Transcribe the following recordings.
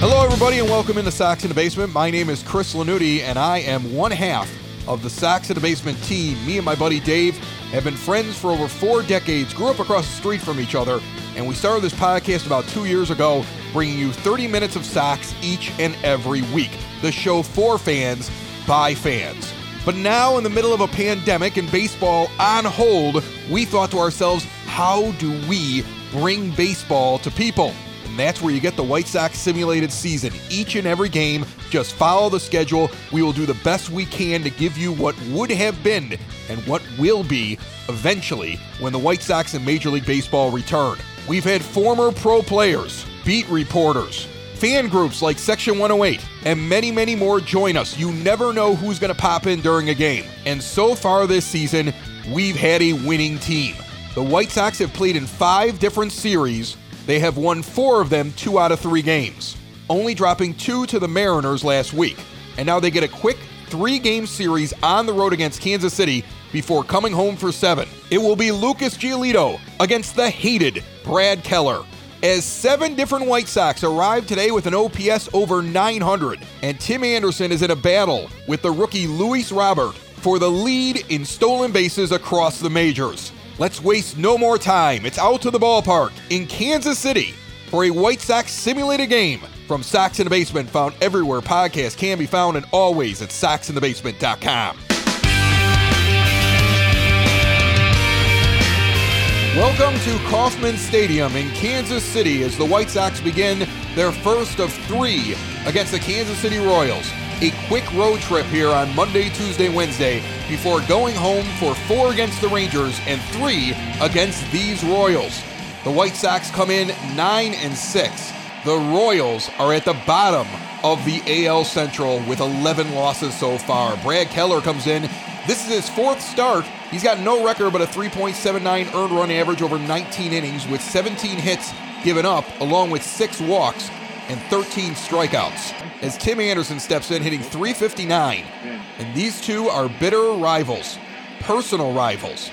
Hello, everybody, and welcome into Sox in the Basement. My name is Chris Lanuti, and I am one half of the Sox in the Basement team. Me and my buddy Dave have been friends for over four decades, grew up across the street from each other, and we started this podcast about two years ago, bringing you 30 minutes of Sox each and every week. The show for fans, by fans. But now, in the middle of a pandemic and baseball on hold, we thought to ourselves, how do we bring baseball to people? And that's where you get the White Sox simulated season. Each and every game, just follow the schedule. We will do the best we can to give you what would have been and what will be eventually when the White Sox and Major League Baseball return. We've had former pro players, beat reporters, fan groups like Section 108, and many, many more join us. You never know who's going to pop in during a game. And so far this season, we've had a winning team. The White Sox have played in five different series. They have won four of them two out of three games, only dropping two to the Mariners last week. And now they get a quick three game series on the road against Kansas City before coming home for seven. It will be Lucas Giolito against the hated Brad Keller as seven different White Sox arrive today with an OPS over 900, and Tim Anderson is in a battle with the rookie Luis Robert for the lead in stolen bases across the majors. Let's waste no more time. It's out to the ballpark in Kansas City for a White Sox simulated game from Sox in the Basement, found everywhere podcasts can be found and always at soxinthebasement.com. Welcome to Kauffman Stadium in Kansas City as the White Sox begin their first of three against the Kansas City Royals. A quick road trip here on Monday, Tuesday, Wednesday before going home for four against the Rangers and three against these Royals. The White Sox come in 9 and 6. The Royals are at the bottom of the AL Central with 11 losses so far. Brad Keller comes in this is his fourth start. He's got no record but a 3.79 earned run average over 19 innings with 17 hits given up, along with six walks and 13 strikeouts. As Tim Anderson steps in, hitting 359. And these two are bitter rivals, personal rivals.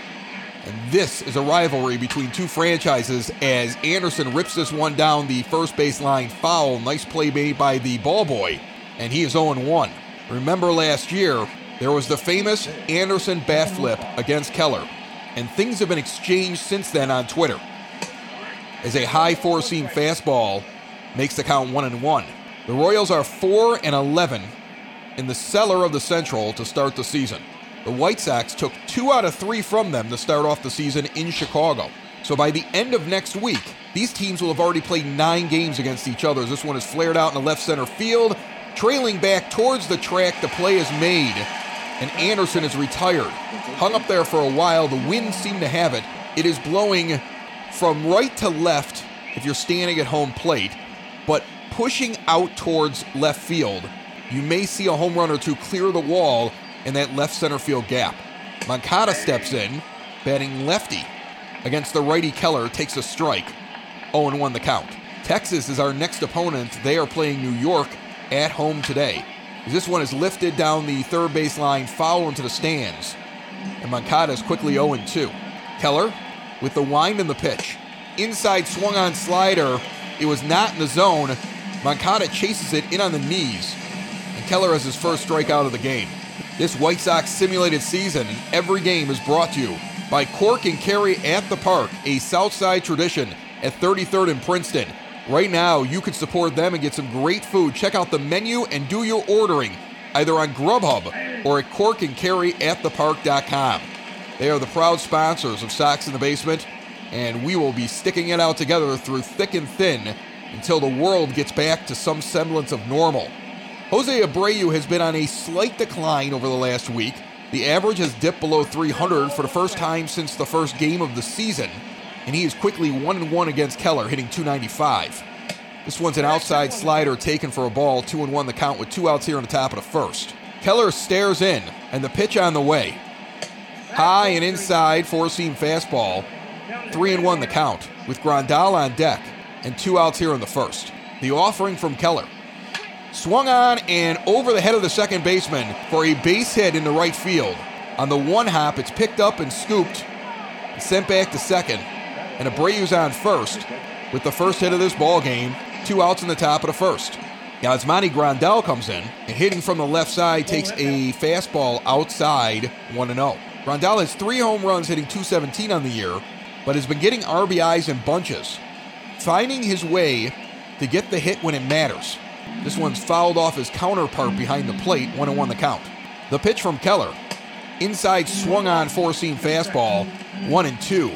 And this is a rivalry between two franchises as Anderson rips this one down the first base line foul. Nice play made by the ball boy. And he is 0 1. Remember last year, there was the famous Anderson bat flip against Keller, and things have been exchanged since then on Twitter. As a high four seam fastball makes the count 1 and 1. The Royals are 4 and 11 in the cellar of the Central to start the season. The White Sox took 2 out of 3 from them to start off the season in Chicago. So by the end of next week, these teams will have already played 9 games against each other. This one is flared out in the left center field, trailing back towards the track the play is made and Anderson is retired. Hung up there for a while, the wind seemed to have it. It is blowing from right to left if you're standing at home plate, but pushing out towards left field. You may see a home run or two clear the wall in that left center field gap. Moncada steps in, batting lefty against the righty Keller, takes a strike. 0 1 the count. Texas is our next opponent. They are playing New York at home today. This one is lifted down the third base line, foul into the stands. And Moncada is quickly 0 2. Keller with the wind and the pitch. Inside swung on slider. It was not in the zone. Moncada chases it in on the knees. And Keller has his first strikeout of the game. This White Sox simulated season and every game is brought to you by Cork and Kerry at the Park, a Southside tradition at 33rd and Princeton. Right now, you can support them and get some great food. Check out the menu and do your ordering either on Grubhub or at Cork and Kerry at thepark.com. They are the proud sponsors of Sox in the Basement, and we will be sticking it out together through thick and thin until the world gets back to some semblance of normal. Jose Abreu has been on a slight decline over the last week. The average has dipped below 300 for the first time since the first game of the season and he is quickly 1 and 1 against Keller, hitting 295. This one's an outside slider taken for a ball, 2 and 1 the count with two outs here in the top of the first. Keller stares in, and the pitch on the way. High and inside, four seam fastball. Three and one the count, with Grandal on deck, and two outs here in the first. The offering from Keller. Swung on and over the head of the second baseman for a base hit into right field. On the one hop, it's picked up and scooped, and sent back to second, and Abreu's on first with the first hit of this ball game. Two outs in the top of the first. Yasmani Grandal comes in and hitting from the left side takes a fastball outside 1 0. Grandal has three home runs hitting 217 on the year, but has been getting RBIs in bunches, finding his way to get the hit when it matters. This one's fouled off his counterpart behind the plate, 1 1 the count. The pitch from Keller. Inside swung on four seam fastball, 1 and 2.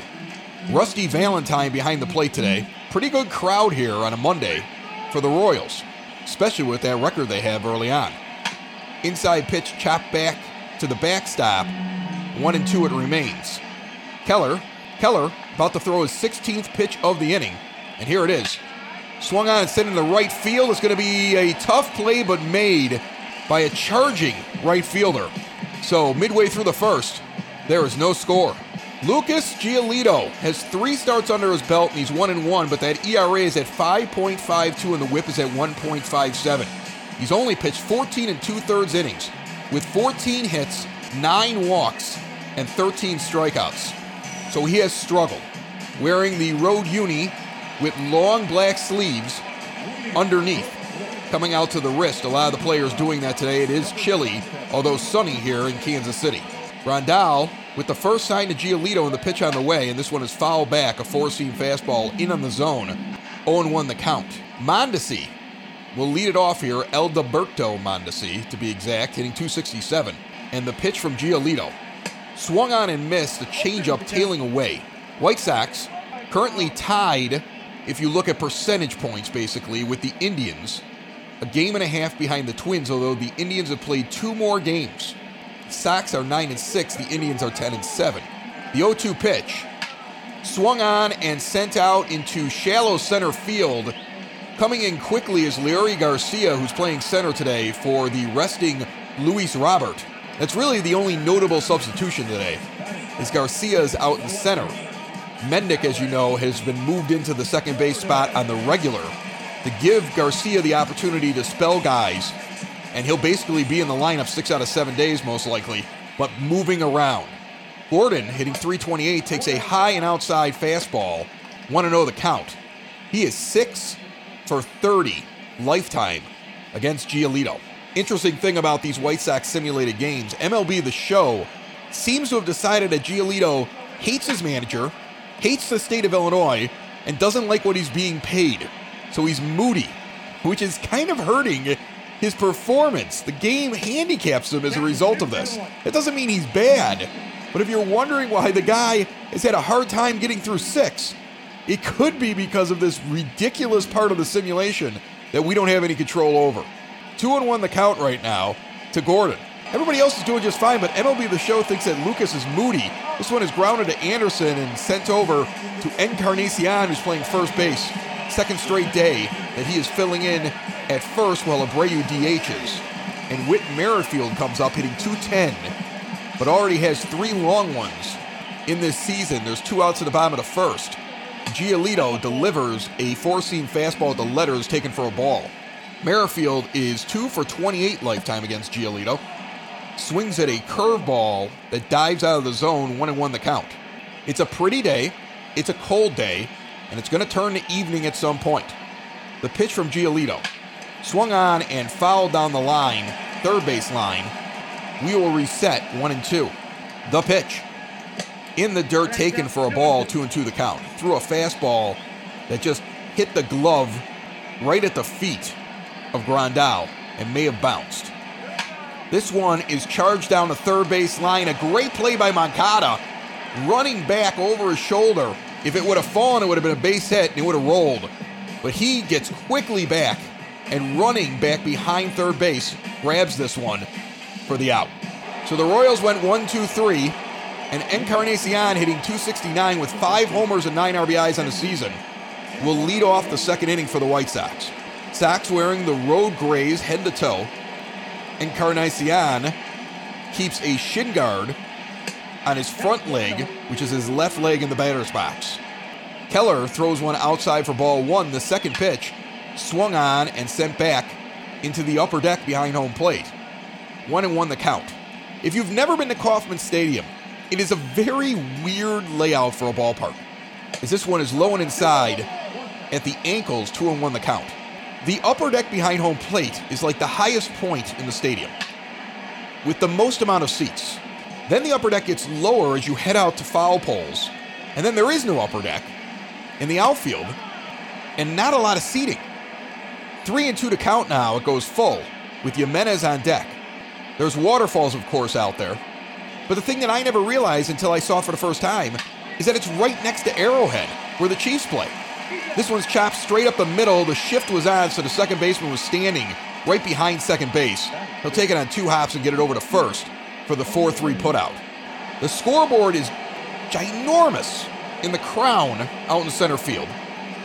Rusty Valentine behind the plate today. Pretty good crowd here on a Monday for the Royals especially with that record they have early on. Inside pitch chopped back to the backstop. One and two it remains. Keller, Keller about to throw his 16th pitch of the inning, and here it is. Swung on and sent into right field. It's going to be a tough play, but made by a charging right fielder. So midway through the first, there is no score. Lucas Giolito has three starts under his belt and he's one and one, but that ERA is at 5.52 and the WHIP is at 1.57. He's only pitched 14 and two thirds innings with 14 hits, nine walks, and 13 strikeouts. So he has struggled. Wearing the road uni with long black sleeves underneath, coming out to the wrist. A lot of the players doing that today. It is chilly, although sunny here in Kansas City. Grandal with the first sign to Giolito and the pitch on the way, and this one is foul back, a four seam fastball in on the zone. 0 1 the count. Mondesi will lead it off here. Alberto Mondesi, to be exact, hitting 267. And the pitch from Giolito. Swung on and missed, the changeup tailing away. White Sox currently tied, if you look at percentage points, basically, with the Indians. A game and a half behind the Twins, although the Indians have played two more games. Sox are 9 and 6, the Indians are 10 and 7. The 0 2 pitch swung on and sent out into shallow center field. Coming in quickly is Leury Garcia, who's playing center today for the resting Luis Robert. That's really the only notable substitution today, is Garcia's out in center. Mendick, as you know, has been moved into the second base spot on the regular to give Garcia the opportunity to spell guys and he'll basically be in the lineup six out of seven days, most likely, but moving around. Gordon, hitting 328, takes a high and outside fastball. Want to know the count? He is six for 30 lifetime against Giolito. Interesting thing about these White Sox simulated games MLB The Show seems to have decided that Giolito hates his manager, hates the state of Illinois, and doesn't like what he's being paid. So he's moody, which is kind of hurting his performance. The game handicaps him as a result of this. It doesn't mean he's bad, but if you're wondering why the guy has had a hard time getting through six, it could be because of this ridiculous part of the simulation that we don't have any control over. Two and one the count right now to Gordon. Everybody else is doing just fine, but MLB The Show thinks that Lucas is moody. This one is grounded to Anderson and sent over to Encarnacion, who's playing first base. Second straight day that he is filling in at first while Abreu DHs. And Whit Merrifield comes up hitting 210, but already has three long ones in this season. There's two outs at the bottom of the first. Giolito delivers a four seam fastball at the letters taken for a ball. Merrifield is 2 for 28 lifetime against Giolito. Swings at a curveball that dives out of the zone, 1 and 1 the count. It's a pretty day, it's a cold day, and it's going to turn to evening at some point. The pitch from Giolito swung on and fouled down the line, third base line. We will reset one and two. The pitch. In the dirt, taken for a ball, two and two the count. Threw a fastball that just hit the glove right at the feet of Grandal and may have bounced. This one is charged down the third base line. A great play by Moncada, running back over his shoulder. If it would have fallen, it would have been a base hit and it would have rolled. But he gets quickly back and running back behind third base grabs this one for the out. So the Royals went 1 2 3, and Encarnacion hitting 269 with five homers and nine RBIs on the season will lead off the second inning for the White Sox. Sox wearing the road grays head to toe. and Encarnacion keeps a shin guard on his front leg, which is his left leg in the batter's box. Keller throws one outside for ball one. The second pitch swung on and sent back into the upper deck behind home plate. One and one the count. If you've never been to Kauffman Stadium, it is a very weird layout for a ballpark. As this one is low and inside at the ankles, two and one the count. The upper deck behind home plate is like the highest point in the stadium, with the most amount of seats. Then the upper deck gets lower as you head out to foul poles, and then there is no upper deck in the outfield, and not a lot of seating. Three and two to count now. It goes full with Jimenez on deck. There's waterfalls, of course, out there. But the thing that I never realized until I saw it for the first time is that it's right next to Arrowhead, where the Chiefs play. This one's chopped straight up the middle. The shift was on, so the second baseman was standing right behind second base. He'll take it on two hops and get it over to first for the 4 3 putout. The scoreboard is ginormous in the crown out in center field.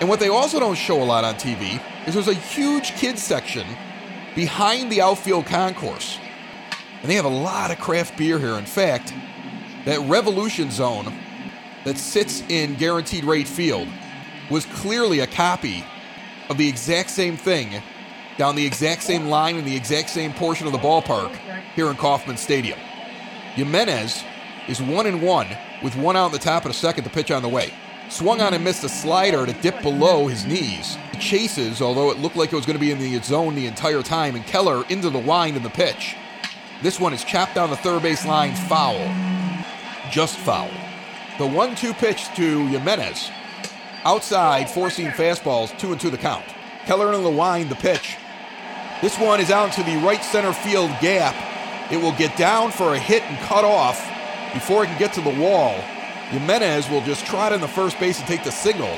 And what they also don't show a lot on TV is there's a huge kids section behind the outfield concourse. And they have a lot of craft beer here. In fact, that Revolution Zone that sits in Guaranteed Rate Field was clearly a copy of the exact same thing down the exact same line in the exact same portion of the ballpark here in Kauffman Stadium. Jimenez is one and one with one out in the top of the second to pitch on the way. Swung on and missed a slider to dip below his knees. He chases, although it looked like it was going to be in the zone the entire time, and Keller into the wind in the pitch. This one is chopped down the third base line, foul. Just foul. The 1 2 pitch to Jimenez. Outside, four seam fastballs, two and two the count. Keller and the wind, the pitch. This one is out to the right center field gap. It will get down for a hit and cut off before it can get to the wall. Jimenez will just trot in the first base and take the single.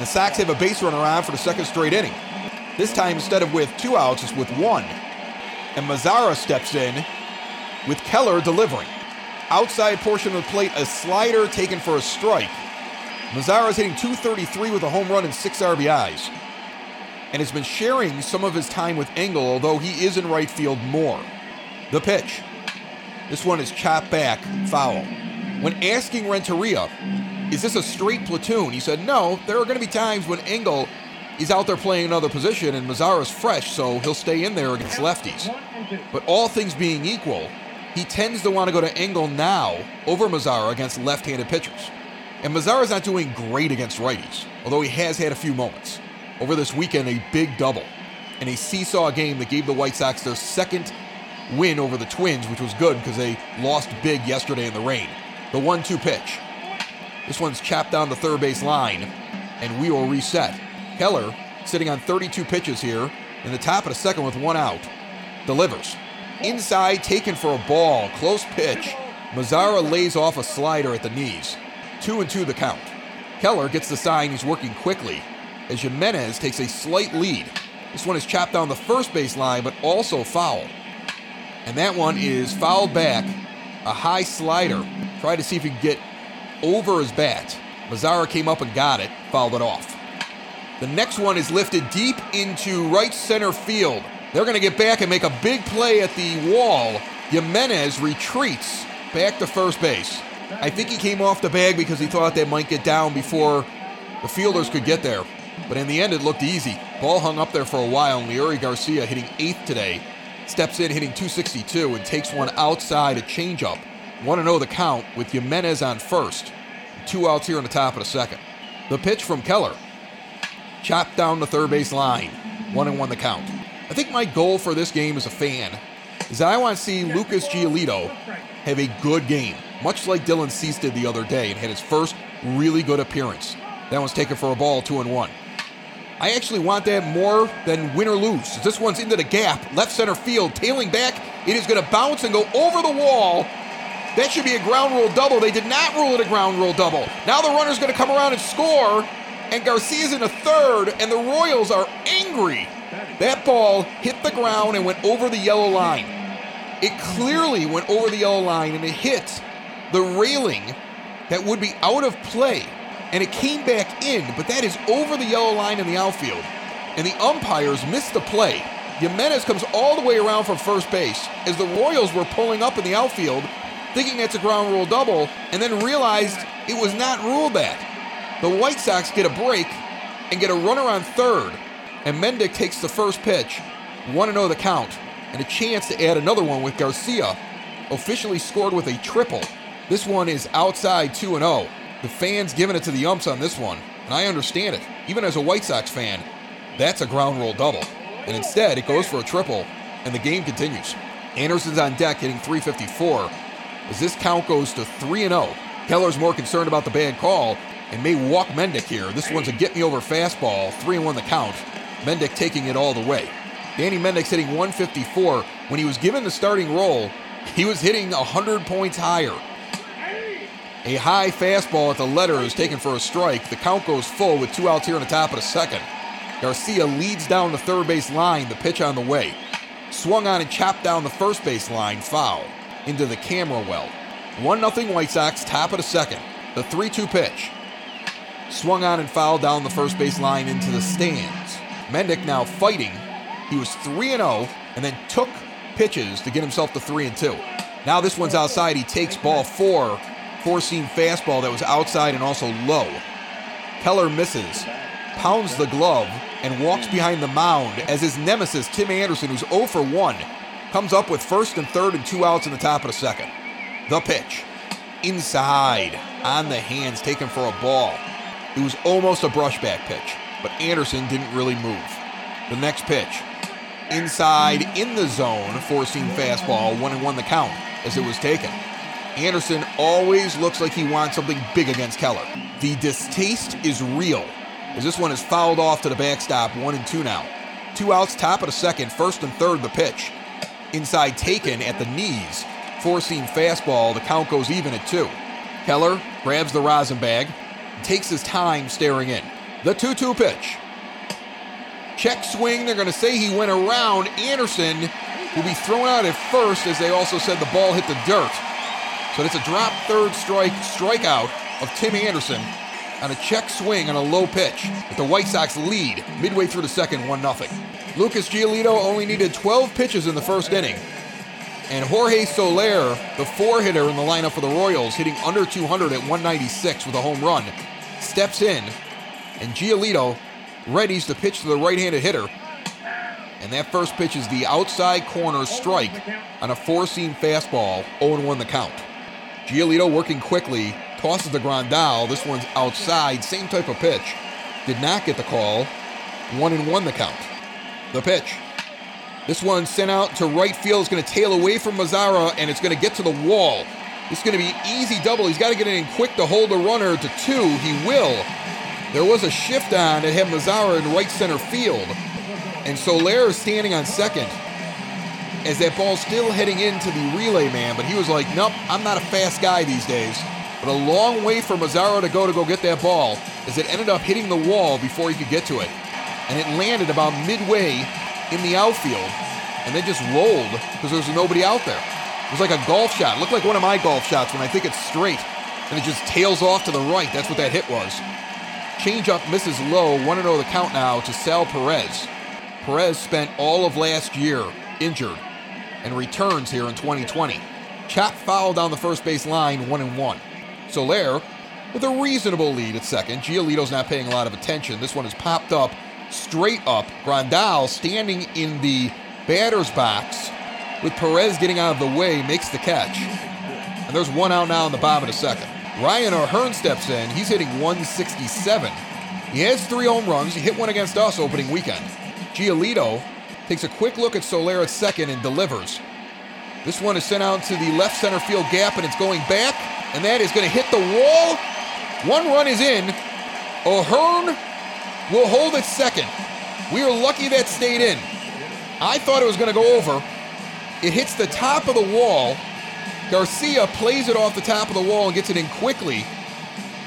The Sox have a base runner on for the second straight inning. This time, instead of with two outs, it's with one. And Mazara steps in with Keller delivering. Outside portion of the plate, a slider taken for a strike. Mazara is hitting 233 with a home run and six RBIs. And has been sharing some of his time with Engel, although he is in right field more. The pitch. This one is chopped back, foul. When asking Renteria, is this a straight platoon? He said, no, there are going to be times when Engel is out there playing another position and Mazara's fresh, so he'll stay in there against lefties. But all things being equal, he tends to want to go to Engel now over Mazara against left handed pitchers. And Mazara's not doing great against righties, although he has had a few moments. Over this weekend, a big double in a seesaw game that gave the White Sox their second win over the Twins, which was good because they lost big yesterday in the rain. The 1 2 pitch. This one's chopped down the third base line, and we will reset. Keller, sitting on 32 pitches here, in the top of the second with one out, delivers. Inside, taken for a ball, close pitch. Mazara lays off a slider at the knees. Two and two the count. Keller gets the sign he's working quickly as Jimenez takes a slight lead. This one is chopped down the first base line, but also foul. And that one is fouled back. A high slider. Try to see if he can get over his bat. Mazara came up and got it, fouled it off. The next one is lifted deep into right center field. They're going to get back and make a big play at the wall. Jimenez retreats back to first base. I think he came off the bag because he thought they might get down before the fielders could get there. But in the end, it looked easy. Ball hung up there for a while, and Leury Garcia hitting eighth today. Steps in hitting 262 and takes one outside a changeup. 1 0 the count with Jimenez on first. Two outs here in the top of the second. The pitch from Keller. Chopped down the third base line. 1 and 1 the count. I think my goal for this game as a fan is that I want to see Lucas Giolito have a good game, much like Dylan Cease did the other day and had his first really good appearance. That one's taken for a ball, 2 and 1. I actually want that more than win or lose. This one's into the gap, left center field, tailing back. It is going to bounce and go over the wall. That should be a ground rule double. They did not rule it a ground rule double. Now the runner's going to come around and score, and Garcia's in a third, and the Royals are angry. That ball hit the ground and went over the yellow line. It clearly went over the yellow line and it hit the railing that would be out of play and it came back in, but that is over the yellow line in the outfield. And the umpires missed the play. Jimenez comes all the way around from first base as the Royals were pulling up in the outfield, thinking it's a ground rule double, and then realized it was not ruled that. The White Sox get a break and get a runner on third, and Mendick takes the first pitch, 1 0 the count, and a chance to add another one with Garcia, officially scored with a triple. This one is outside 2 0. The fans giving it to the umps on this one, and I understand it. Even as a White Sox fan, that's a ground rule double. And instead, it goes for a triple, and the game continues. Anderson's on deck hitting 354 as this count goes to 3 0. Keller's more concerned about the bad call and may walk Mendick here. This one's a get me over fastball, 3 1 the count. Mendick taking it all the way. Danny Mendick's hitting 154. When he was given the starting role, he was hitting 100 points higher. A high fastball at the letter is taken for a strike. The count goes full with two outs here in the top of the second. Garcia leads down the third base line, the pitch on the way. Swung on and chopped down the first base line, foul, into the camera well. 1 0 White Sox, top of the second. The 3 2 pitch. Swung on and fouled down the first base line into the stands. Mendick now fighting. He was 3 0 and then took pitches to get himself to 3 and 2. Now this one's outside. He takes ball four four seam fastball that was outside and also low. Keller misses, pounds the glove, and walks behind the mound as his nemesis, Tim Anderson, who's 0 for 1, comes up with first and third and two outs in the top of the second. The pitch. Inside, on the hands, taken for a ball. It was almost a brushback pitch, but Anderson didn't really move. The next pitch. Inside, in the zone, four seam fastball, one and one the count as it was taken. Anderson always looks like he wants something big against Keller. The distaste is real, as this one is fouled off to the backstop, one and two now. Two outs, top of the second, first and third, the pitch. Inside taken at the knees, four seam fastball, the count goes even at two. Keller grabs the rosin bag, takes his time staring in. The 2 2 pitch. Check swing, they're going to say he went around. Anderson will be thrown out at first, as they also said the ball hit the dirt. So it's a drop third strike strikeout of Tim Anderson on a check swing on a low pitch. With the White Sox lead midway through the second, 1 0. Lucas Giolito only needed 12 pitches in the first inning. And Jorge Soler, the four hitter in the lineup for the Royals, hitting under 200 at 196 with a home run, steps in. And Giolito readies to pitch to the right handed hitter. And that first pitch is the outside corner strike on a four seam fastball, 0 1 the count. Giolito working quickly, tosses the Grandal. This one's outside, same type of pitch. Did not get the call. One and one the count. The pitch. This one sent out to right field. It's going to tail away from Mazara, and it's going to get to the wall. It's going to be easy double. He's got to get in quick to hold the runner to two. He will. There was a shift on that had Mazara in right center field. And Soler is standing on second as that ball's still heading into the relay man, but he was like, nope, I'm not a fast guy these days. But a long way for Mazara to go to go get that ball, as it ended up hitting the wall before he could get to it. And it landed about midway in the outfield, and then just rolled because there was nobody out there. It was like a golf shot. It looked like one of my golf shots when I think it's straight, and it just tails off to the right. That's what that hit was. Change Changeup misses low, 1 0 the count now to Sal Perez. Perez spent all of last year injured and returns here in 2020. Chop foul down the first base line, one and one. Soler with a reasonable lead at second. Giolito's not paying a lot of attention. This one has popped up straight up. Grandal standing in the batter's box with Perez getting out of the way makes the catch. And there's one out now in the bottom of the second. Ryan O'Hearn steps in. He's hitting 167. He has three home runs. He hit one against us opening weekend. Giolito takes a quick look at Soler at second and delivers. This one is sent out to the left center field gap and it's going back, and that is going to hit the wall. One run is in. O'Hearn will hold it second. We are lucky that stayed in. I thought it was going to go over. It hits the top of the wall. Garcia plays it off the top of the wall and gets it in quickly.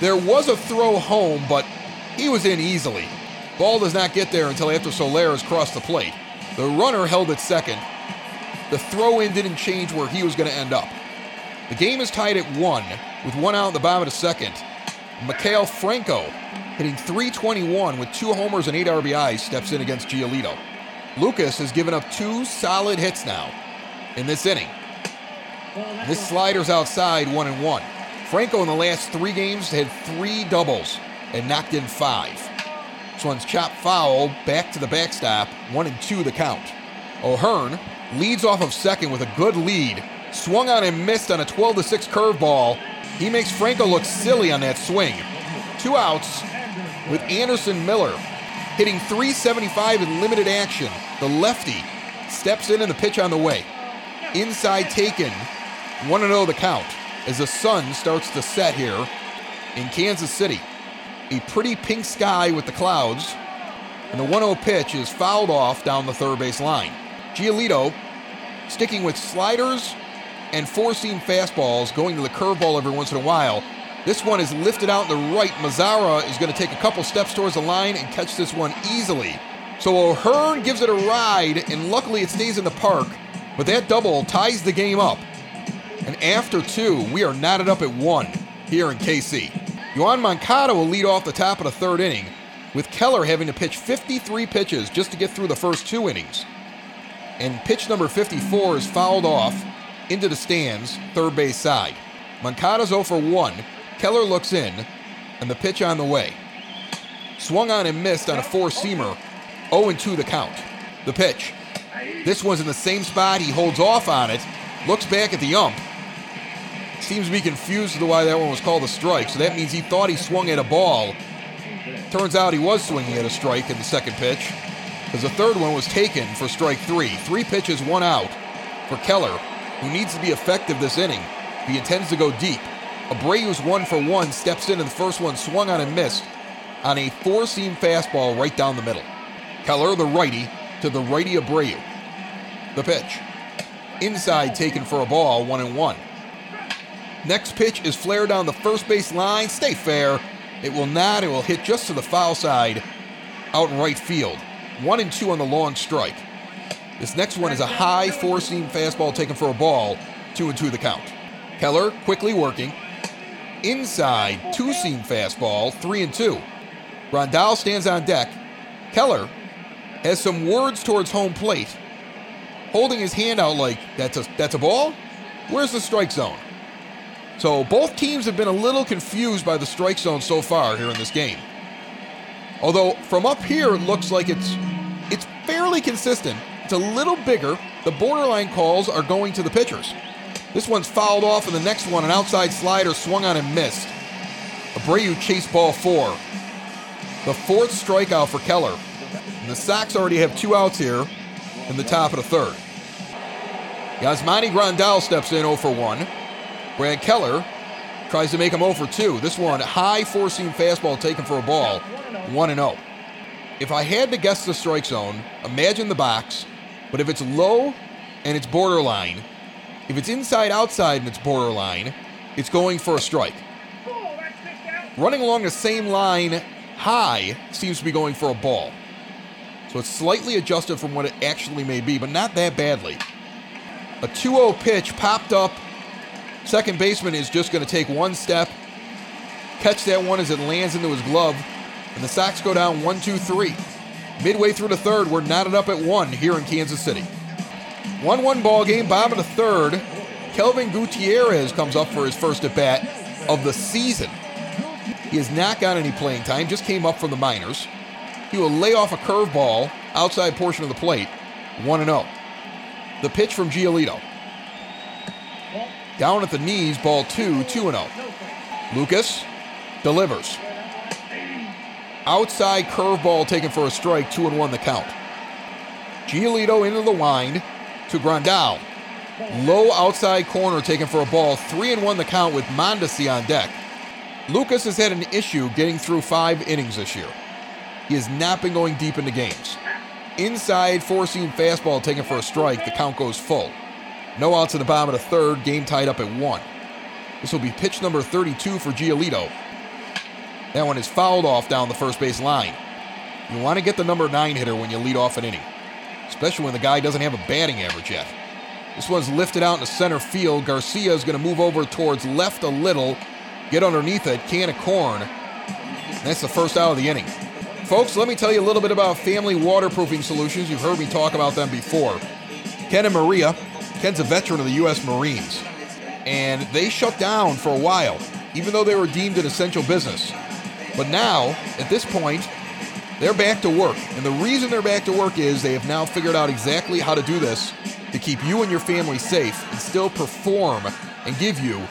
There was a throw home, but he was in easily. Ball does not get there until after Soler has crossed the plate. The runner held at second. The throw in didn't change where he was going to end up. The game is tied at one, with one out in the bottom of the second. Maikel Franco, hitting 321 with two homers and eight RBIs, steps in against Giolito. Lucas has given up two solid hits now in this inning. This slider's outside one and one. Franco in the last three games had three doubles and knocked in five. This one's chopped foul, back to the backstop, one and two the count. O'Hearn leads off of second with a good lead. Swung on and missed on a 12 6 curveball. He makes Franco look silly on that swing. Two outs with Anderson Miller hitting 375 in limited action. The lefty steps in and the pitch on the way. Inside taken, 1 0 the count as the sun starts to set here in Kansas City. A pretty pink sky with the clouds, and the 1 0 pitch is fouled off down the third base line. Giolito sticking with sliders and four seam fastballs, going to the curveball every once in a while. This one is lifted out in the right. Mazara is going to take a couple steps towards the line and catch this one easily. So O'Hearn gives it a ride, and luckily it stays in the park. But that double ties the game up. And after two, we are knotted up at one here in KC. Yoan Moncada will lead off the top of the third inning, with Keller having to pitch 53 pitches just to get through the first two innings. And pitch number 54 is fouled off into the stands, third base side. Moncada's 0 for 1. Keller looks in, and the pitch on the way. Swung on and missed on a four seamer. 0 2 the count. The pitch. This one's in the same spot. He holds off on it, looks back at the ump. Seems to be confused as to why that one was called a strike. So that means he thought he swung at a ball. Turns out he was swinging at a strike in the second pitch, because the third one was taken for strike three. Three pitches, one out for Keller, who needs to be effective this inning. He intends to go deep. Abreu's one for one steps in, and the first one swung on and missed on a four seam fastball right down the middle. Keller, the righty, to the righty Abreu. The pitch. Inside taken for a ball, one and one. Next pitch is flared down the first base line. Stay fair. It will not. It will hit just to the foul side out in right field. One and two on the long strike. This next one is a high four seam fastball taken for a ball. Two and two the count. Keller quickly working. Inside two seam fastball. Three and two. Grandal stands on deck. Keller has some words towards home plate, holding his hand out like, that's a, that's a ball? Where's the strike zone? So both teams have been a little confused by the strike zone so far here in this game. Although from up here it looks like it's it's fairly consistent. It's a little bigger. The borderline calls are going to the pitchers. This one's fouled off, and the next one, an outside slider swung on and missed. Abreu chased ball four. The fourth strikeout for Keller. And the Sox already have two outs here in the top of the third. Yasmani Grandal steps in 0 for 1. Brad Keller tries to make him 0 for 2. This one, high four seam fastball taken for a ball, 1 0. If I had to guess the strike zone, imagine the box, but if it's low and it's borderline, if it's inside outside and it's borderline, it's going for a strike. Running along the same line high seems to be going for a ball. So it's slightly adjusted from what it actually may be, but not that badly. A 2 0 pitch popped up. Second baseman is just going to take one step, catch that one as it lands into his glove, and the Sox go down 1 2 3. Midway through the third, we're knotted up at one here in Kansas City. 1 1 ball game, bottom of the third. Kelvin Gutierrez comes up for his first at bat of the season. He has not got any playing time, just came up from the minors. He will lay off a curveball outside portion of the plate, 1 0. The pitch from Giolito. Down at the knees, ball 2, 2 0. Lucas delivers. Outside curveball taken for a strike, 2 and 1 the count. Giolito into the wind to Grandal. Low outside corner taken for a ball, 3 and 1 the count with Mondesi on deck. Lucas has had an issue getting through five innings this year. He has not been going deep into games. Inside four seam fastball taken for a strike, the count goes full. No outs in the bottom of the third, game tied up at one. This will be pitch number 32 for Giolito. That one is fouled off down the first base line. You want to get the number nine hitter when you lead off an inning, especially when the guy doesn't have a batting average yet. This one's lifted out into center field. Garcia is going to move over towards left a little, get underneath it, can of corn. That's the first out of the inning. Folks, let me tell you a little bit about Family Waterproofing Solutions. You've heard me talk about them before. Ken and Maria. Ken's a veteran of the U.S. Marines, and they shut down for a while, even though they were deemed an essential business. But now, at this point, they're back to work. And the reason they're back to work is they have now figured out exactly how to do this to keep you and your family safe and still perform and give you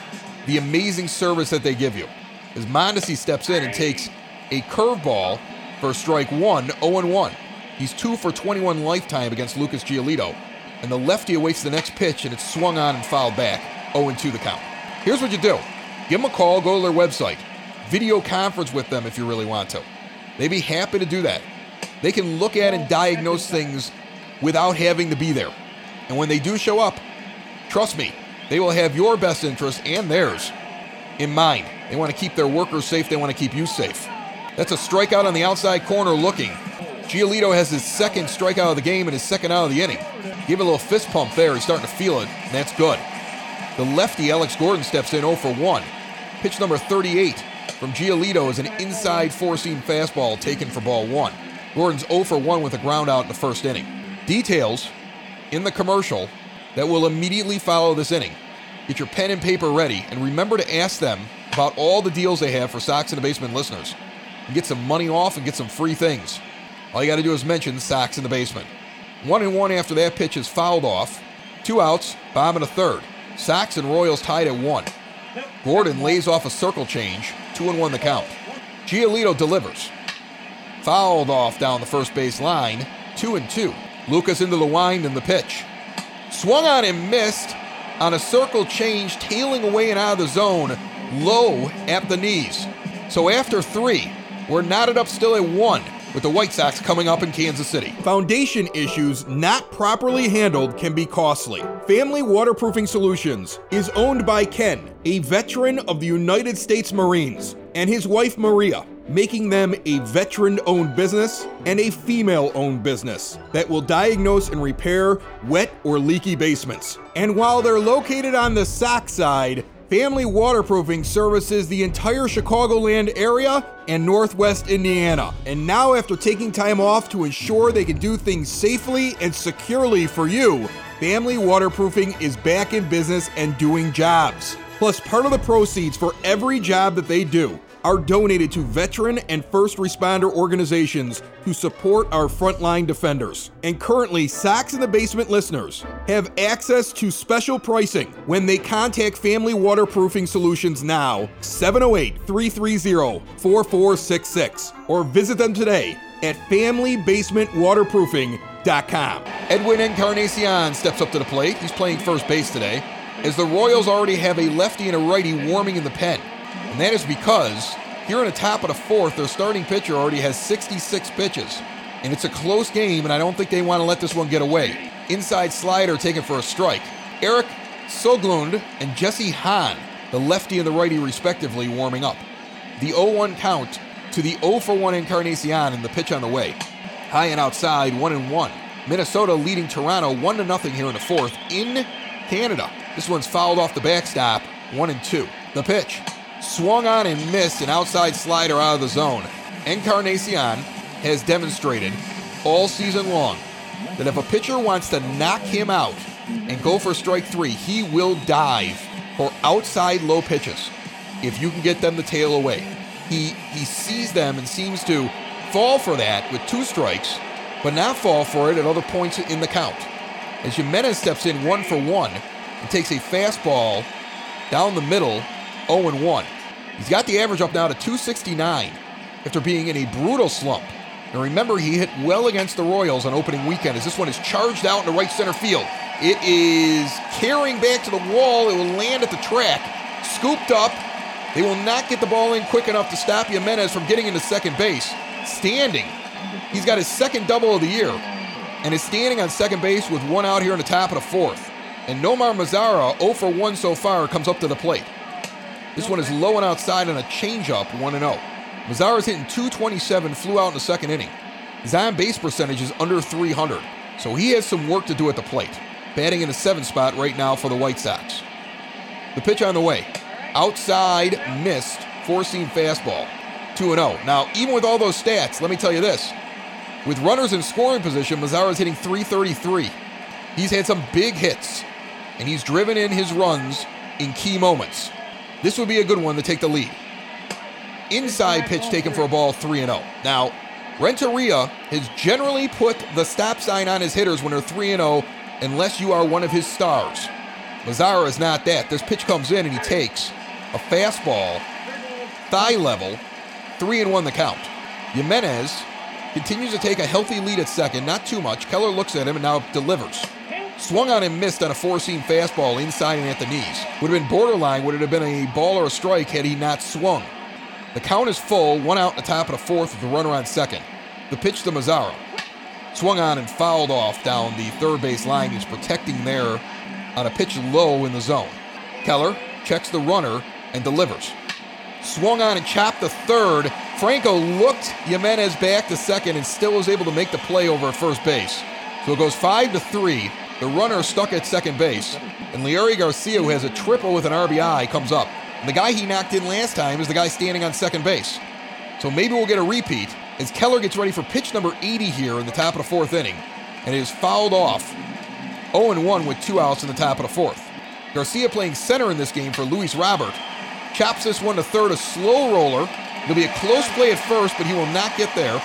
the amazing service that they give you. As Mondesi steps in and takes a curveball for strike one, 0 1. He's 2 for 21 lifetime against Lucas Giolito. And the lefty awaits the next pitch and it's swung on and fouled back, 0 2 the count. Here's what you do give them a call, go to their website, video conference with them if you really want to. They'd be happy to do that. They can look at and diagnose things without having to be there. And when they do show up, trust me, they will have your best interest and theirs in mind. They want to keep their workers safe, they want to keep you safe. That's a strikeout on the outside corner looking. Giolito has his second strikeout of the game and his second out of the inning. Give a little fist pump there. He's starting to feel it, and that's good. The lefty, Alex Gordon, steps in 0 for 1. Pitch number 38 from Giolito is an inside four seam fastball taken for ball one. Gordon's 0 for 1 with a ground out in the first inning. Details in the commercial that will immediately follow this inning. Get your pen and paper ready and remember to ask them about all the deals they have for Sox in the Basement listeners. And get some money off and get some free things. All you got to do is mention Sox in the Basement. One and one after that pitch is fouled off. Two outs, Bob and a third. Sox and Royals tied at one. Gordon lays off a circle change, two and one the count. Giolito delivers. Fouled off down the first base line, two and two. Lucas into the wind and the pitch. Swung on and missed on a circle change, tailing away and out of the zone, low at the knees. So after three, we're knotted up still at one with the White Sox coming up in Kansas City. Foundation issues not properly handled can be costly. Family Waterproofing Solutions is owned by Ken, a veteran of the United States Marines, and his wife Maria making them a veteran owned business and a female owned business that will diagnose and repair wet or leaky basements. And while they're located on the Sox side, Family Waterproofing services the entire Chicagoland area and Northwest Indiana. And now, after taking time off to ensure they can do things safely and securely for you, Family Waterproofing is back in business and doing jobs. Plus, part of the proceeds for every job that they do are donated to veteran and first responder organizations who support our frontline defenders. And currently, Sox in the Basement listeners have access to special pricing when they contact Family Waterproofing Solutions now, 708 330 4466, or visit them today at FamilyBasementWaterproofing.com. Edwin Encarnacion steps up to the plate. He's playing first base today, as the Royals already have a lefty and a righty warming in the pen. And that is because here in the top of the fourth, their starting pitcher already has 66 pitches. And it's a close game, and I don't think they want to let this one get away. Inside slider taken for a strike. Eric Skoglund and Jesse Hahn, the lefty and the righty respectively, warming up. The 0 1 count to the 0 for 1 Encarnacion and the pitch on the way. High and outside, 1 and 1. Minnesota leading Toronto 1 to nothing here in the fourth in Canada. This one's fouled off the backstop, 1 and 2. The pitch swung on and missed an outside slider out of the zone. Encarnacion has demonstrated all season long that if a pitcher wants to knock him out and go for strike three, he will dive for outside low pitches if you can get them to tail away. He he sees them and seems to fall for that with two strikes, but not fall for it at other points in the count. As Jimenez steps in one for one and takes a fastball down the middle 0 1. He's got the average up now to 269 after being in a brutal slump. And remember, he hit well against the Royals on opening weekend as this one is charged out into right center field. It is carrying back to the wall. It will land at the track. Scooped up. They will not get the ball in quick enough to stop Jimenez from getting into second base. Standing. He's got his second double of the year and is standing on second base with one out here in the top of the fourth. And Nomar Mazara, 0 for 1 so far, comes up to the plate. This one is low and outside on a changeup, 1 0. Mazara's hitting 227, flew out in the second inning. His base percentage is under 300, so he has some work to do at the plate. Batting in the seventh spot right now for the White Sox. The pitch on the way. Outside, missed, four seam fastball. 2 0. Now, even with all those stats, let me tell you this. With runners in scoring position, Mazara is hitting 333. He's had some big hits, and he's driven in his runs in key moments. This would be a good one to take the lead. Inside pitch taken for a ball 3 0. Now, Renteria has generally put the stop sign on his hitters when they're 3 0 unless you are one of his stars. Mazara is not that. This pitch comes in and he takes a fastball, thigh level, 3 and 1 the count. Jimenez continues to take a healthy lead at second, not too much. Keller looks at him and now delivers. Swung on and missed on a four seam fastball inside and at the knees. Would have been borderline, would it have been a ball or a strike had he not swung. The count is full, one out in the top of the fourth with the runner on second. The pitch to Mazara. Swung on and fouled off down the third base line. He's protecting there on a pitch low in the zone. Keller checks the runner and delivers. Swung on and chopped the third. Franco looked Jimenez back to second and still was able to make the play over at first base. So it goes five to three. The runner stuck at second base, and Leury Garcia, who has a triple with an RBI, comes up. And the guy he knocked in last time is the guy standing on second base. So maybe we'll get a repeat as Keller gets ready for pitch number 80 here in the top of the fourth inning, and it is fouled off 0 1 with two outs in the top of the fourth. Garcia playing center in this game for Luis Robert. Chops this one to third, a slow roller. It'll be a close play at first, but he will not get there.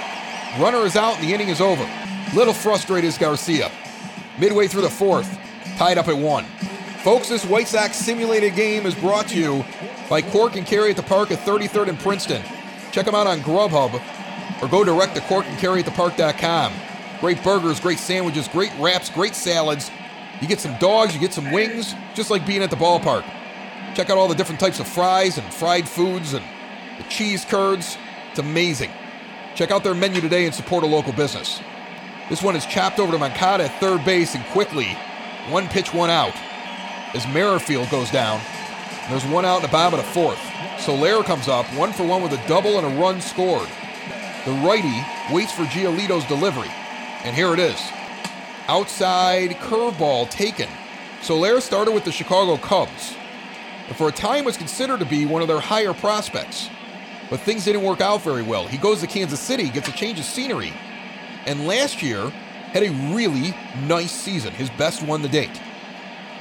Runner is out and the inning is over. Little frustrated is Garcia. Midway through the fourth, tied up at one. Folks, this White Sox simulated game is brought to you by Cork and Carry at the Park at 33rd and Princeton. Check them out on Grubhub or go direct to corkandcarryatthepark.com. Great burgers, great sandwiches, great wraps, great salads. You get some dogs, you get some wings, just like being at the ballpark. Check out all the different types of fries and fried foods and the cheese curds. It's amazing. Check out their menu today and support a local business. This one is chopped over to Moncada at third base and quickly, one pitch, one out. As Merrifield goes down, there's one out in the bottom of the fourth. Soler comes up, one for one with a double and a run scored. The righty waits for Giolito's delivery, and here it is. Outside curveball taken. Soler started with the Chicago Cubs, and for a time was considered to be one of their higher prospects. But things didn't work out very well. He goes to Kansas City, gets a change of scenery, and last year had a really nice season, his best one to date.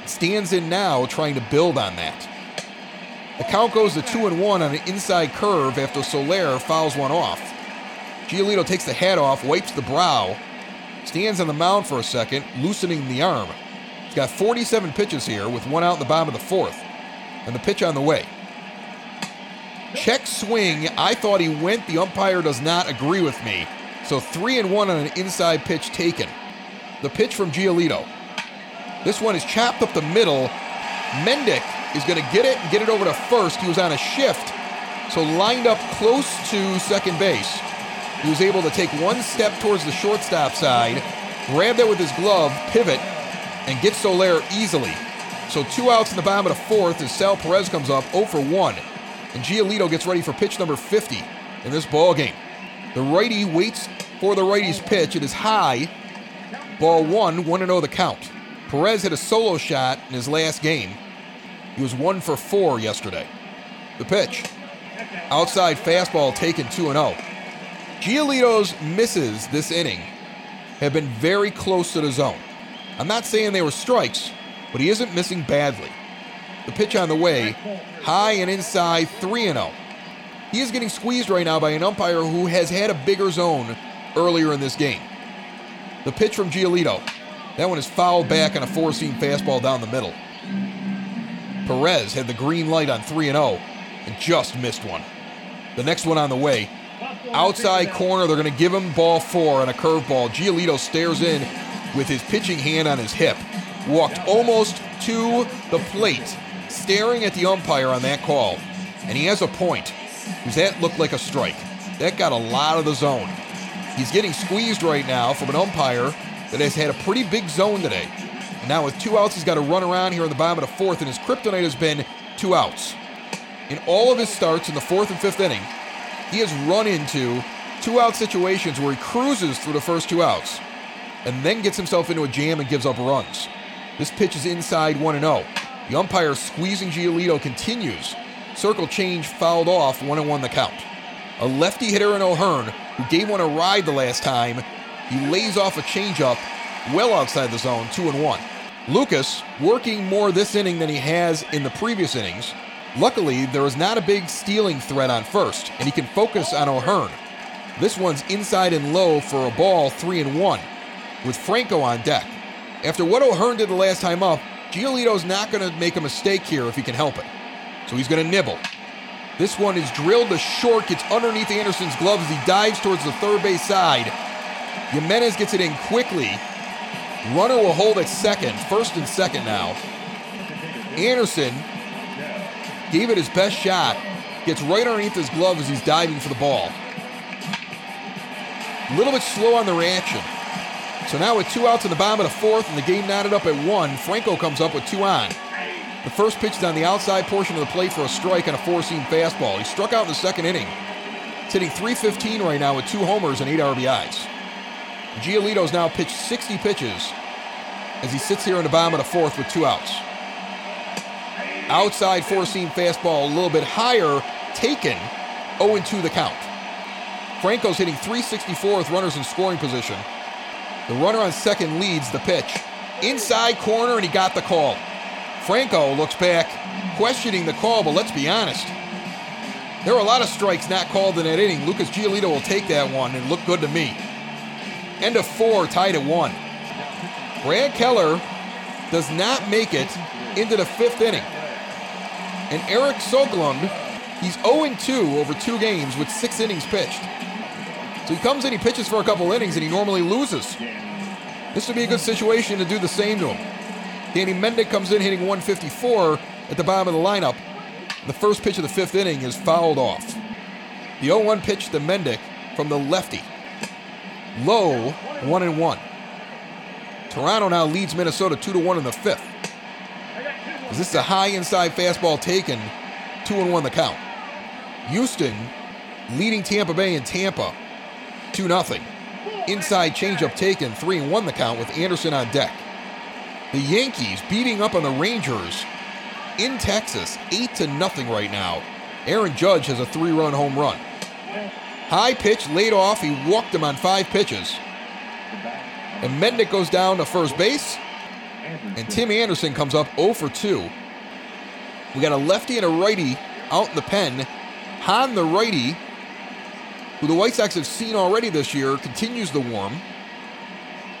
Stands in now trying to build on that. The count goes to 2 and 1 on an inside curve after Soler fouls one off. Giolito takes the hat off, wipes the brow, stands on the mound for a second, loosening the arm. He's got 47 pitches here with one out in the bottom of the fourth, and the pitch on the way. Check swing. I thought he went. The umpire does not agree with me. So three and one on an inside pitch taken. The pitch from Giolito. This one is chopped up the middle. Mendick is going to get it and get it over to first. He was on a shift, so lined up close to second base. He was able to take one step towards the shortstop side, grab that with his glove, pivot, and get Soler easily. So two outs in the bottom of the fourth as Sal Perez comes up 0 for 1. And Giolito gets ready for pitch number 50 in this ball game. The righty waits for the righties pitch. It is high. Ball one, 1 0 the count. Perez hit a solo shot in his last game. He was 1 for 4 yesterday. The pitch. Outside fastball taken 2 0. Giolito's misses this inning have been very close to the zone. I'm not saying they were strikes, but he isn't missing badly. The pitch on the way, high and inside, 3 0. He is getting squeezed right now by an umpire who has had a bigger zone earlier in this game. The pitch from Giolito. That one is fouled back on a four seam fastball down the middle. Perez had the green light on 3 0 and just missed one. The next one on the way, Outside corner, they're going to give him ball four on a curveball. Giolito stares in with his pitching hand on his hip. Walked almost to the plate, staring at the umpire on that call. And he has a point, because that looked like a strike. That got a lot of the zone. He's getting squeezed right now from an umpire that has had a pretty big zone today. And now with two outs, he's got to run around here in the bottom of the fourth, and his kryptonite has been two outs. In all of his starts in the fourth and fifth inning, he has run into two out situations where he cruises through the first two outs and then gets himself into a jam and gives up runs. This pitch is inside 1 0. The umpire squeezing Giolito continues. Circle change fouled off, 1 1 the count. A lefty hitter in O'Hearn, who gave one a ride the last time, he lays off a changeup well outside the zone, two and one. Lucas working more this inning than he has in the previous innings. Luckily, there is not a big stealing threat on first, and he can focus on O'Hearn. This one's inside and low for a ball, three and one, with Franco on deck. After what O'Hearn did the last time up, Giolito's not going to make a mistake here if he can help it. So he's going to nibble. This one is drilled to short, gets underneath Anderson's glove as he dives towards the third base side. Jimenez gets it in quickly. Runner will hold at second, first and second now. Anderson gave it his best shot, gets right underneath his glove as he's diving for the ball. A little bit slow on the reaction. So now with two outs in the bottom of the fourth and the game knotted up at one, Franco comes up with two on. The first pitch is on the outside portion of the plate for a strike on a four-seam fastball. He struck out in the second inning. He's hitting 315 right now with two homers and eight RBIs. Giolito's now pitched 60 pitches as he sits here in the bottom of the fourth with two outs. Outside four-seam fastball a little bit higher, taken 0-2 the count. Franco's hitting 364 with runners in scoring position. The runner on second leads the pitch. Inside corner, and he got the call. Franco looks back, questioning the call, but let's be honest. There were a lot of strikes not called in that inning. Lucas Giolito will take that one and look good to me. End of four, tied at one. Brad Keller does not make it into the fifth inning. And Eric Skoglund, he's 0 2 over two games with six innings pitched. So he comes in, he pitches for a couple innings, and he normally loses. This would be a good situation to do the same to him. Danny Mendick comes in hitting 154 at the bottom of the lineup. The first pitch of the fifth inning is fouled off. The 0 1 pitch to Mendick from the lefty. Low, 1 and 1. Toronto now leads Minnesota 2 to 1 in the fifth. This is a high inside fastball taken, 2 and 1 the count. Houston leading Tampa Bay in Tampa 2 0. Inside changeup taken, 3 and 1 the count with Anderson on deck. The Yankees beating up on the Rangers in Texas, 8 to nothing right now. Aaron Judge has a three run home run. High pitch laid off, he walked him on five pitches. And Mendick goes down to first base. And Tim Anderson comes up 0 for 2. We got a lefty and a righty out in the pen. Han, the righty, who the White Sox have seen already this year, continues the warm.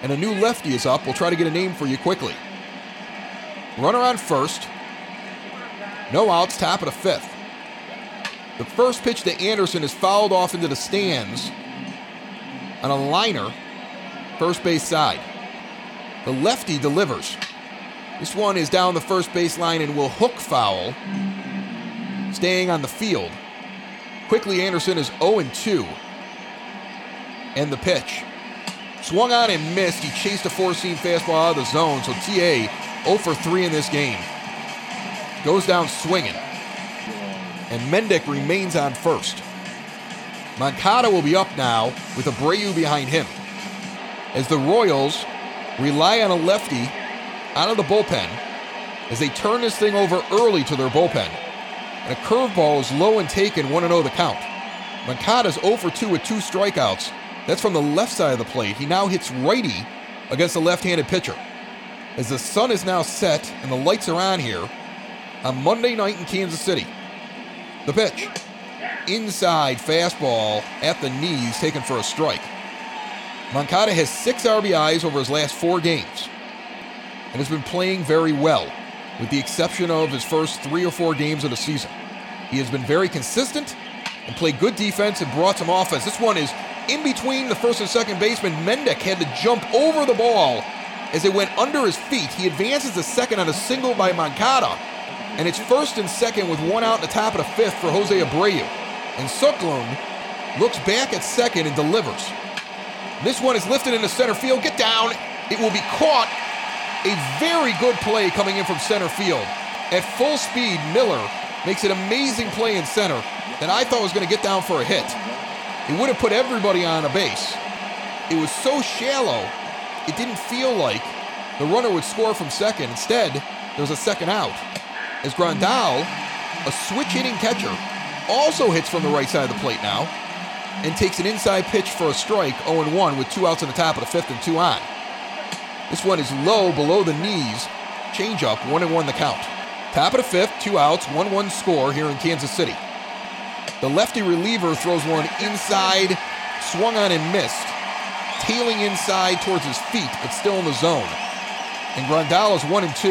And a new lefty is up. We'll try to get a name for you quickly. Runner on first. No outs, top of the fifth. The first pitch to Anderson is fouled off into the stands on a liner, first base side. The lefty delivers. This one is down the first base line and will hook foul, staying on the field. Quickly, Anderson is 0 2. And the pitch. Swung on and missed. He chased a four seam fastball out of the zone. So TA 0 for 3 in this game. Goes down swinging. And Mendick remains on first. Moncada will be up now with Abreu behind him. As the Royals rely on a lefty out of the bullpen as they turn this thing over early to their bullpen. And a curveball is low and taken, 1 0 the count. Moncada's 0 for 2 with two strikeouts. That's from the left side of the plate. He now hits righty against a left handed pitcher. As the sun is now set and the lights are on here on Monday night in Kansas City. The pitch. Inside fastball at the knees, taken for a strike. Moncada has six RBIs over his last four games and has been playing very well with the exception of his first three or four games of the season. He has been very consistent and played good defense and brought some offense. This one is in between the first and second baseman. Mendick had to jump over the ball as it went under his feet. He advances to second on a single by Moncada, and it's first and second with one out in the top of the fifth for Jose Abreu. And Skoglund looks back at second and delivers. This one is lifted into center field. Get down. It will be caught a very good play coming in from center field. At full speed, Miller makes an amazing play in center that I thought was going to get down for a hit. It would have put everybody on a base. It was so shallow, it didn't feel like the runner would score from second. Instead, there was a second out. As Grandal, a switch hitting catcher, also hits from the right side of the plate now. and takes an inside pitch for a strike, 0 1 with two outs in the top of the fifth and two on. This one is low below the knees. Changeup, 1 1 the count. Top of the fifth, two outs, 1 1 score here in Kansas City. The lefty reliever throws one inside, swung on and missed, tailing inside towards his feet, but still in the zone. And Grandal is 1 and 2.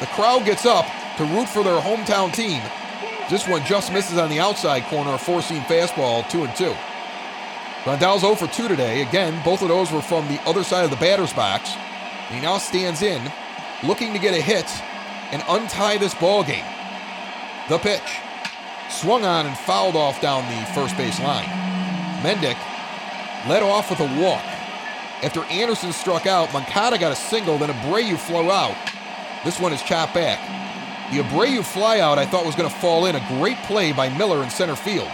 The crowd gets up to root for their hometown team. This one just misses on the outside corner, a four seam fastball, 2 and 2. Grandal's 0 for 2 today. Again, both of those were from the other side of the batter's box. He now stands in, looking to get a hit and untie this ball game. The pitch. Swung on and fouled off down the first base line. Mendick led off with a walk. After Anderson struck out, Moncada got a single, then Abreu flew out. This one is chopped back. The Abreu flyout I thought was going to fall in. A great play by Miller in center field.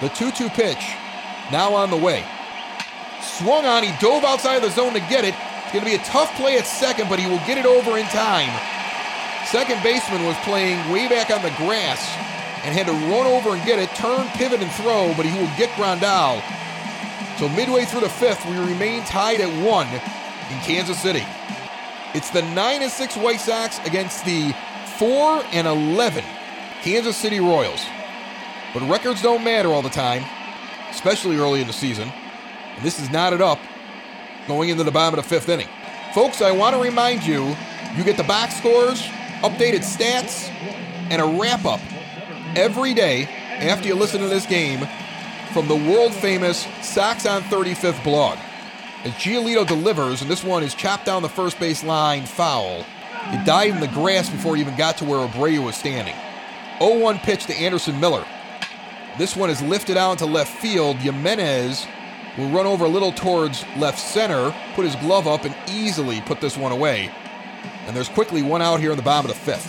The 2 2 pitch now on the way. Swung on, he dove outside of the zone to get it. It's going to be a tough play at second, but he will get it over in time. Second baseman was playing way back on the grass and had to run over and get it, turn, pivot, and throw, but he will get Grandal. So midway through the fifth, we remain tied at one in Kansas City. It's the 9 and 6 White Sox against the 4 and 11 Kansas City Royals. But records don't matter all the time, especially early in the season. And this is knotted up going into the bottom of the fifth inning. Folks, I want to remind you you get the box scores, updated stats, and a wrap up every day after you listen to this game from the world famous Sox on 35th blog. As Giolito delivers, and this one is chopped down the first base line foul. He died in the grass before he even got to where Abreu was standing. 0 1 pitch to Anderson Miller. This one is lifted out to left field. Jimenez will run over a little towards left center, put his glove up, and easily put this one away. And there's quickly one out here in the bottom of the fifth.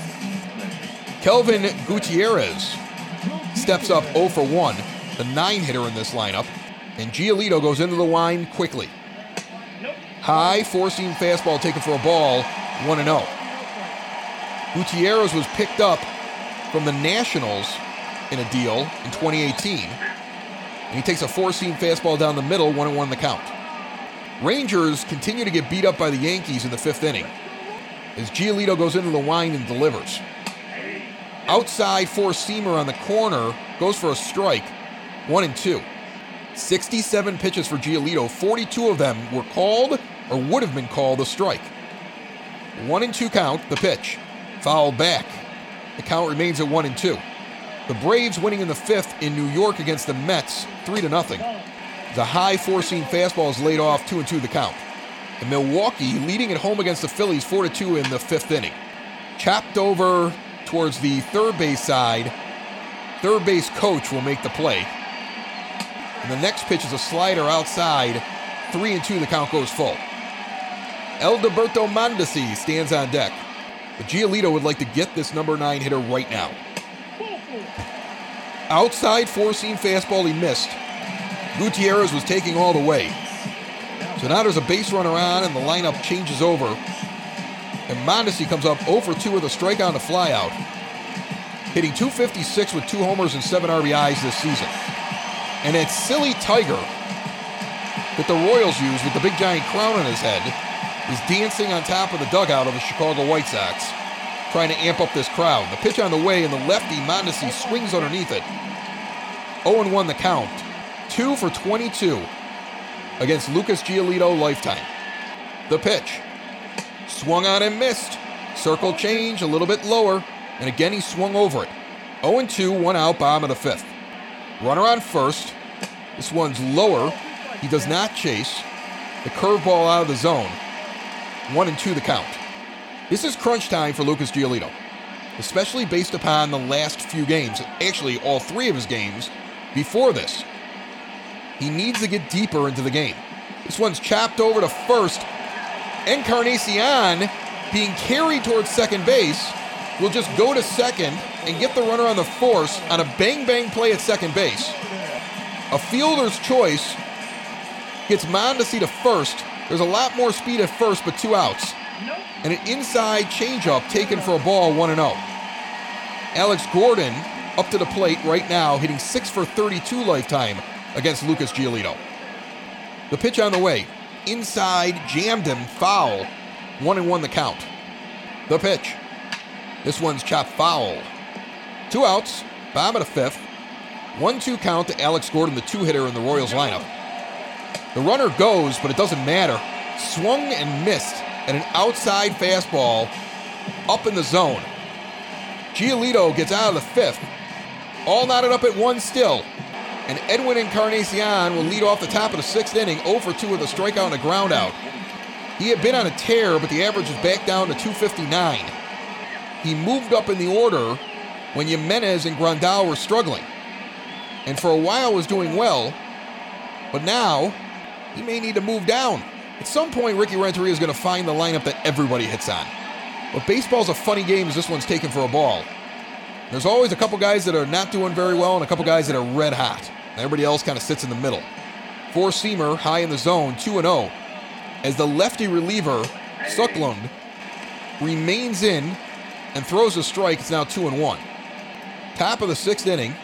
Kelvin Gutierrez steps up 0 for 1, the nine hitter in this lineup, and Giolito goes into the line quickly. High four seam fastball taken for a ball, 1 0. Gutierrez was picked up from the Nationals in a deal in 2018. And he takes a four seam fastball down the middle, 1 1 the count. Rangers continue to get beat up by the Yankees in the fifth inning as Giolito goes into the line and delivers. Outside four seamer on the corner goes for a strike, 1 and 2. 67 pitches for Giolito, 42 of them were called or would have been called a strike. 1 and 2 count, the pitch. Fouled back. The count remains at 1 and 2. The Braves winning in the fifth in New York against the Mets, 3 to nothing. The high four seam fastball is laid off, 2 and 2 the count. And Milwaukee leading at home against the Phillies, 4 to 2 in the fifth inning. Chopped over towards the third base side. Third base coach will make the play. And the next pitch is a slider outside. 3 and 2 the count goes full. Alberto Mondesi stands on deck. But Giolito would like to get this number nine hitter right now. Outside four seam fastball he missed. Gutierrez was taking all the way. So now there's a base runner on and the lineup changes over. And Mondesi comes up 0 for 2 with a strikeout and a flyout. Hitting 256 with two homers and seven RBIs this season. And that silly tiger that the Royals use with the big giant crown on his head is dancing on top of the dugout of the Chicago White Sox, trying to amp up this crowd. The pitch on the way, and the lefty Mondesi swings underneath it. 0 1 the count. 2 for 22 against Lucas Giolito lifetime. The pitch. Swung on and missed. Circle change a little bit lower, and again he swung over it. 0 2, one out, bottom of the fifth. Runner on first. This one's lower. He does not chase. The curveball out of the zone. One and two the count. This is crunch time for Lucas Giolito, especially based upon the last few games, actually, all three of his games before this. He needs to get deeper into the game. This one's chopped over to first. Encarnacion, being carried towards second base, will just go to second and get the runner on the force on a bang bang play at second base. A fielder's choice gets Mondesi to first there's a lot more speed at first, but two outs. And an inside changeup taken for a ball, 1 0. Alex Gordon up to the plate right now, hitting 6 for 32 lifetime against Lucas Giolito. The pitch on the way. Inside, jammed him, foul. One and one the count. The pitch. This one's chopped foul. Two outs, bottom of the fifth. One two count to Alex Gordon, the two hitter in the Royals lineup. The runner goes, but it doesn't matter. Swung and missed at an outside fastball up in the zone. Giolito gets out of the fifth. All knotted up at one still. And Edwin Encarnacion will lead off the top of the sixth inning, 0 for 2 with a strikeout and a groundout. He had been on a tear, but the average is back down to 259. He moved up in the order when Jimenez and Grandal were struggling. And for a while was doing well, but now he may need to move down. At some point, Ricky Renteria is going to find the lineup that everybody hits on. But baseball's a funny game as this one's taken for a ball. There's always a couple guys that are not doing very well and a couple guys that are red hot. Everybody else kind of sits in the middle. Four seamer high in the zone, 2 0, as the lefty reliever, Skoglund, remains in and throws a strike. It's now 2 1. Top of the sixth inning,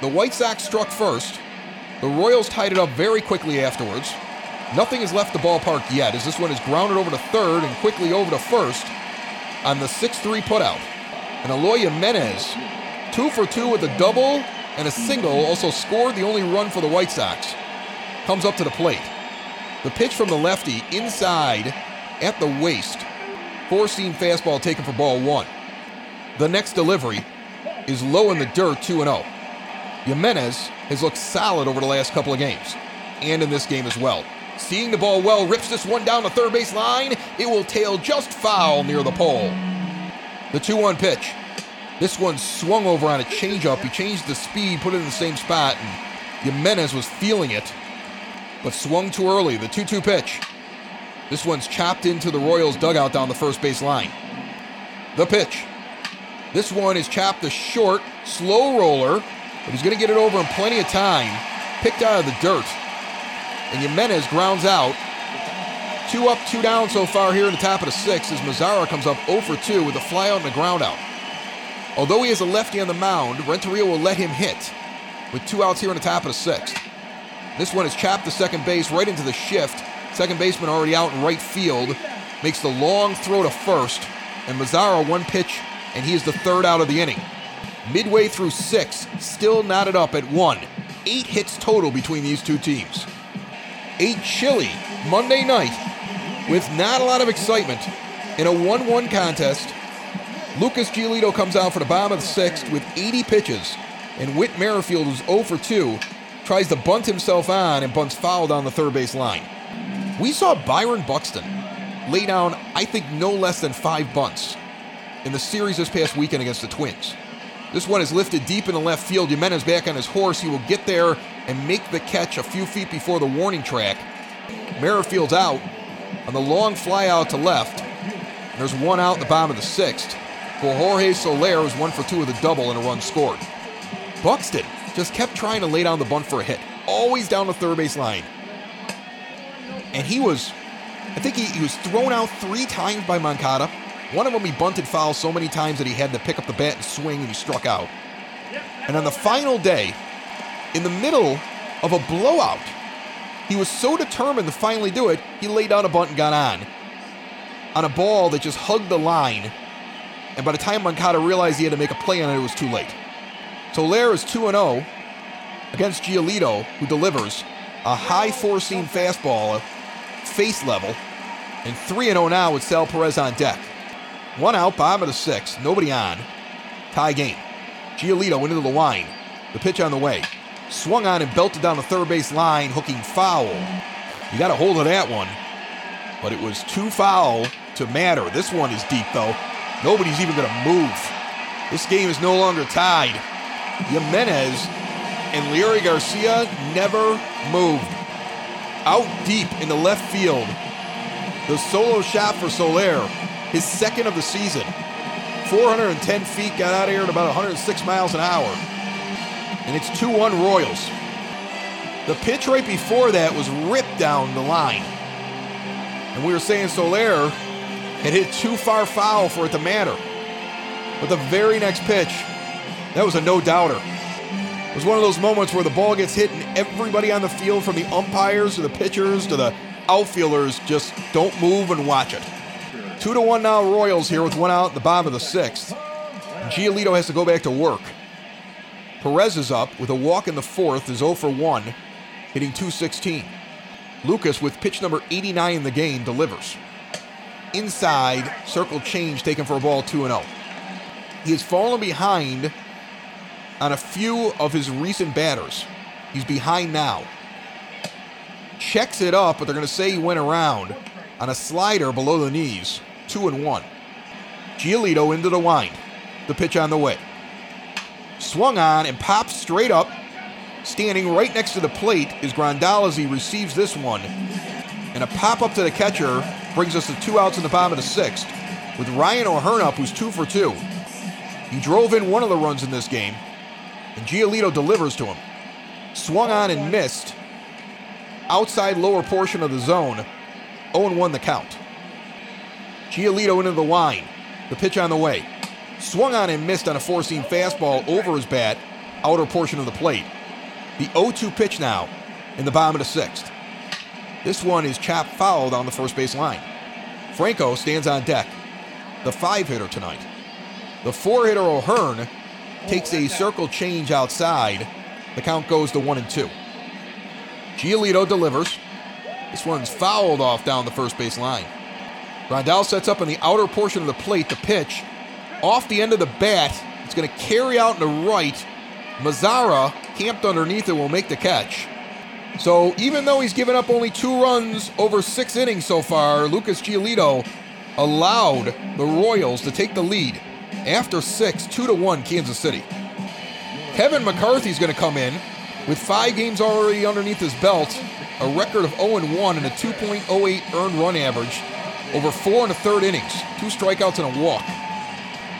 the White Sox struck first. The Royals tied it up very quickly afterwards. Nothing has left the ballpark yet, as this one is grounded over to third and quickly over to first on the 6 3 putout. And Eloy Jimenez, two for two with a double and a single, also scored the only run for the White Sox. Comes up to the plate. The pitch from the lefty inside at the waist. Four seam fastball taken for ball one. The next delivery is low in the dirt, 2 0. Jimenez has looked solid over the last couple of games, and in this game as well. Seeing the ball well, rips this one down the third base line. It will tail just foul near the pole. The 2 1 pitch. This one swung over on a changeup. He changed the speed, put it in the same spot, and Jimenez was feeling it, but swung too early. The 2 2 pitch. This one's chopped into the Royals dugout down the first base line. The pitch. This one is chopped the short, slow roller, but he's going to get it over in plenty of time. Picked out of the dirt. And Jimenez grounds out. Two up, two down so far here in the top of the sixth as Mazara comes up 0 for 2 with a flyout and a groundout. Although he is a lefty on the mound, Renteria will let him hit with two outs here in the top of the sixth. This one is chopped to second base right into the shift. Second baseman already out in right field. Makes the long throw to first. And Mazara one pitch, and he is the third out of the inning. Midway through six, still knotted up at one. Eight hits total between these two teams. A chilly Monday night with not a lot of excitement in a 1 1 contest. Lucas Giolito comes out for the bottom of the sixth with 80 pitches, and Whit Merrifield, who's 0 for 2, tries to bunt himself on and bunts foul down the third base line. We saw Byron Buxton lay down, I think, no less than five bunts in the series this past weekend against the Twins. This one is lifted deep in the left field. Jimenez back on his horse. He will get there and make the catch a few feet before the warning track. Merrifield's out on the long fly out to left. There's one out in the bottom of the sixth. For Jorge Soler, who's one for two with a double and a run scored. Buxton just kept trying to lay down the bunt for a hit, always down the third base line. And he was, I think he, he was thrown out three times by Moncada. One of them he bunted foul so many times that he had to pick up the bat and swing and he struck out. And on the final day, in the middle of a blowout, he was so determined to finally do it, he laid down a bunt and got on. On a ball that just hugged the line. And by the time Moncada realized he had to make a play on it, it was too late. Soler is 2 0 against Giolito, who delivers a high four seam fastball, face level, and 3 0 now with Sal Perez on deck. One out, bottom of the sixth, nobody on. Tie game. Giolito went into the line. The pitch on the way. Swung on and belted down the third base line, hooking foul. You got a hold of that one. But it was too foul to matter. This one is deep, though. Nobody's even going to move. This game is no longer tied. Jimenez and Leury Garcia never moved. Out deep in the left field. The solo shot for Soler his second of the season. 410 feet, got out of here at about 106 miles an hour. And it's 2 1 Royals. The pitch right before that was ripped down the line. And we were saying Soler had hit too far foul for it to matter. But the very next pitch, that was a no doubter. It was one of those moments where the ball gets hit and everybody on the field, from the umpires to the pitchers to the outfielders, just don't move and watch it. Two to one now, Royals here with one out the bottom of the sixth. Giolito has to go back to work. Perez is up with a walk in the fourth, is 0 for 1, hitting 216. Lucas, with pitch number 89 in the game, delivers. Inside, circle change taken for a ball 2 0. He has fallen behind on a few of his recent batters. He's behind now. Checks it up, but they're going to say he went around on a slider below the knees. 2 and 1. Giolito into the wind. The pitch on the way. Swung on and pops straight up. Standing right next to the plate is Grandal as he receives this one. And a pop up to the catcher brings us to two outs in the bottom of the sixth. With Ryan O'Hearn up, who's two for two. He drove in one of the runs in this game, and Giolito delivers to him. Swung on and missed. Outside lower portion of the zone. 0 1 the count. Giolito into the line. The pitch on the way. Swung on and missed on a four seam fastball over his bat, outer portion of the plate. The 0 2 pitch now in the bottom of the sixth. This one is chopped fouled on the first base line. Franco stands on deck, the five hitter tonight. The four hitter O'Hearn takes a circle change outside. The count goes to one and two. Giolito delivers. This one's fouled off down the first base line. Grandal sets up in the outer portion of the plate. The pitch off the end of the bat. It's going to carry out in the right. Mazara, camped underneath it, will make the catch. So even though he's given up only two runs over six innings so far, Lucas Giolito allowed the Royals to take the lead after six, two to one, Kansas City. Kevin McCarthy's going to come in with five games already underneath his belt, a record of 0 1 and a 2.08 earned run average over four and a third innings, two strikeouts and a walk.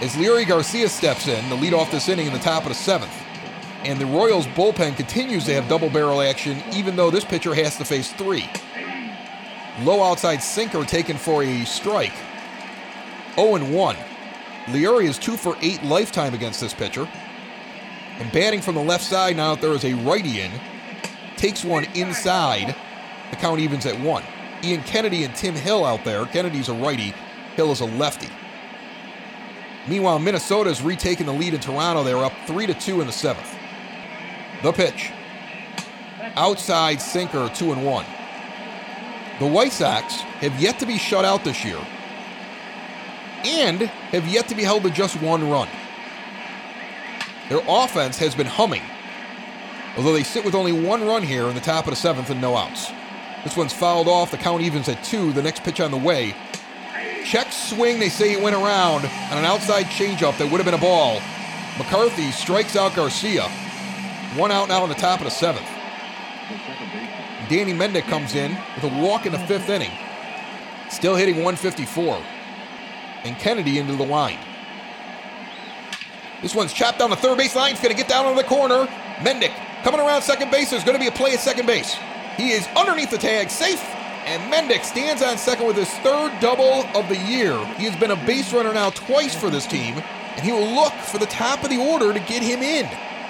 As Leury Garcia steps in to lead off this inning in the top of the seventh. And the Royals bullpen continues to have double barrel action, even though this pitcher has to face three. Low outside sinker taken for a strike. 0 1. Leury is 2 for 8 lifetime against this pitcher. And batting from the left side now that there is a righty in, takes one inside. The count evens at 1. Ian Kennedy and Tim Hill out there. Kennedy's a righty, Hill is a lefty. Meanwhile, Minnesota is retaking the lead in Toronto. They're up 3 to 2 in the seventh. The pitch. Outside sinker, 2 and 1. The White Sox have yet to be shut out this year and have yet to be held to just one run. Their offense has been humming, although they sit with only one run here in the top of the seventh and no outs. This one's fouled off. The count evens at two. The next pitch on the way. Check swing. They say he went around on an outside changeup that would have been a ball. McCarthy strikes out Garcia. One out now in the top of the seventh. Danny Mendick comes in with a walk in the fifth inning. Still hitting 154. And Kennedy into the line. This one's chopped down the third base line. It's going to get down on the corner. Mendick coming around second base. There's going to be a play at second base. He is underneath the tag, safe. And Mendick stands on second with his third double of the year. He has been a base runner now twice for this team, and he will look for the top of the order to get him in.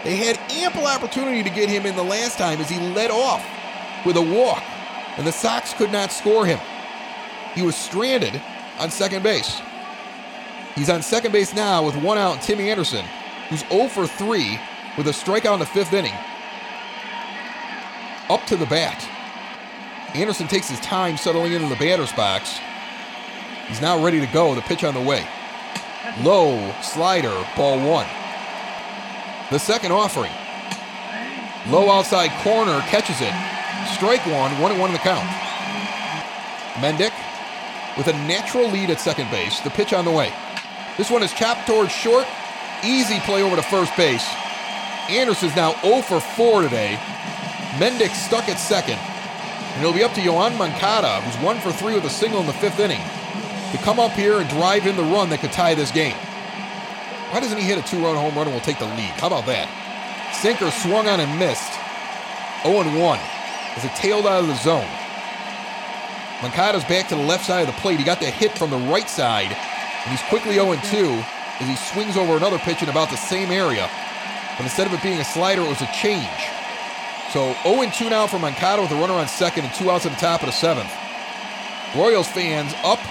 They had ample opportunity to get him in the last time as he led off with a walk, and the Sox could not score him. He was stranded on second base. He's on second base now with one out, Timmy Anderson, who's 0 for 3 with a strikeout in the fifth inning. Up to the bat. Anderson takes his time settling into the batter's box. He's now ready to go. The pitch on the way. Low slider, ball one. The second offering. Low outside corner, catches it. Strike one, one and one in the count. Mendick with a natural lead at second base. The pitch on the way. This one is chopped towards short. Easy play over to first base. Anderson's now 0 for 4 today. Mendick stuck at second. And it'll be up to Yoan Moncada, who's 1 for 3 with a single in the fifth inning, to come up here and drive in the run that could tie this game. Why doesn't he hit a two run home run and we'll take the lead? How about that? Sinker swung on and missed. 0 1 as it tailed out of the zone. Moncada's back to the left side of the plate. He got the hit from the right side, and he's quickly 0 2 as he swings over another pitch in about the same area. But instead of it being a slider, it was a change. So 0 2 now for Moncada with a runner on second and two outs at the top of the seventh. Royals fans up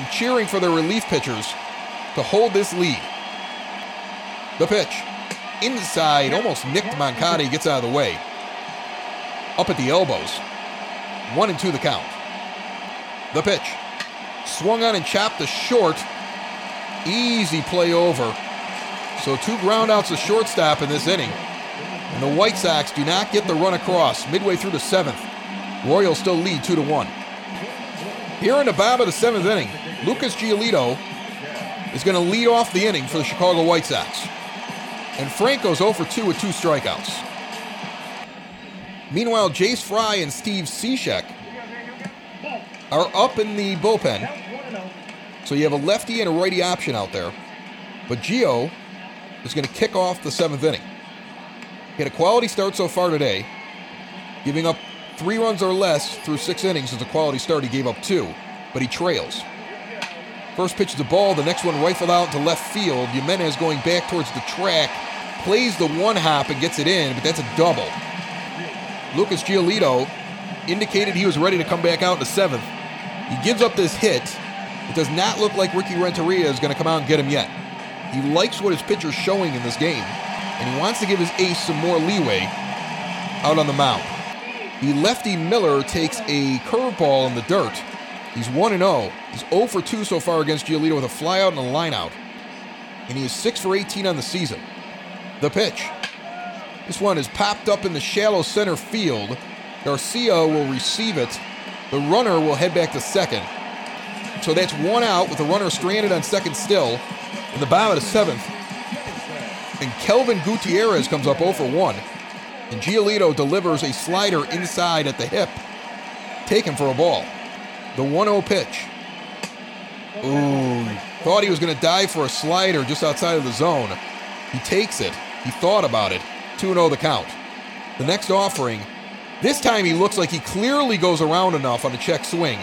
and cheering for their relief pitchers to hold this lead. The pitch. Inside, almost nicked Moncada. Gets out of the way. Up at the elbows. One and two the count. The pitch. Swung on and chopped to short. Easy play over. So two groundouts to shortstop in this inning. And the White Sox do not get the run across midway through the seventh. Royals still lead two to one. Here in the bottom of the seventh inning, Lucas Giolito is going to lead off the inning for the Chicago White Sox. And Franco's 0 for 2 with two strikeouts. Meanwhile, Jace Fry and Steve Cishek are up in the bullpen. So you have a lefty and a righty option out there. But Gio is going to kick off the seventh inning. He had a quality start so far today, giving up three runs or less through six innings is a quality start. He gave up two, but he trails. First pitch is a ball, the next one rifled out to left field. Jimenez going back towards the track, plays the one hop and gets it in, but that's a double. Lucas Giolito indicated he was ready to come back out in the seventh. He gives up this hit. It does not look like Ricky Renteria is going to come out and get him yet. He likes what his pitcher's showing in this game, and he wants to give his ace some more leeway out on the mound. The lefty Miller takes a curveball in the dirt. He's 1 0. He's 0 for 2 so far against Giolito with a flyout and a lineout. And he is 6 for 18 on the season. The pitch. This one is popped up in the shallow center field. Garcia will receive it. The runner will head back to second. So that's one out with the runner stranded on second still in the bottom of the seventh. And Kelvin Gutierrez comes up 0 for 1. And Giolito delivers a slider inside at the hip, taken for a ball. The 1 0 pitch. Ooh, thought he was going to dive for a slider just outside of the zone. He takes it. He thought about it. 2 0 the count. The next offering, this time he looks like he clearly goes around enough on a check swing.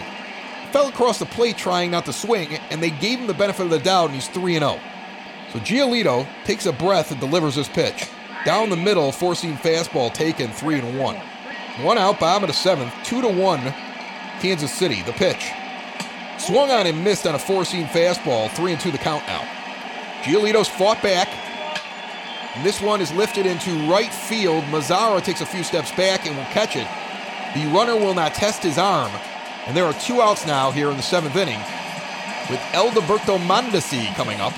Fell across the plate trying not to swing, and they gave him the benefit of the doubt, and he's 3 0. So Giolito takes a breath and delivers this pitch. Down the middle, four seam fastball taken, 3 and 1. One out, bottom of the seventh, 2 to 1, Kansas City. The pitch. Swung on and missed on a four seam fastball, 3 and 2 the count now. Giolito's fought back. And this one is lifted into right field. Mazara takes a few steps back and will catch it. The runner will not test his arm. And there are two outs now here in the seventh inning with Alberto Mondesi coming up.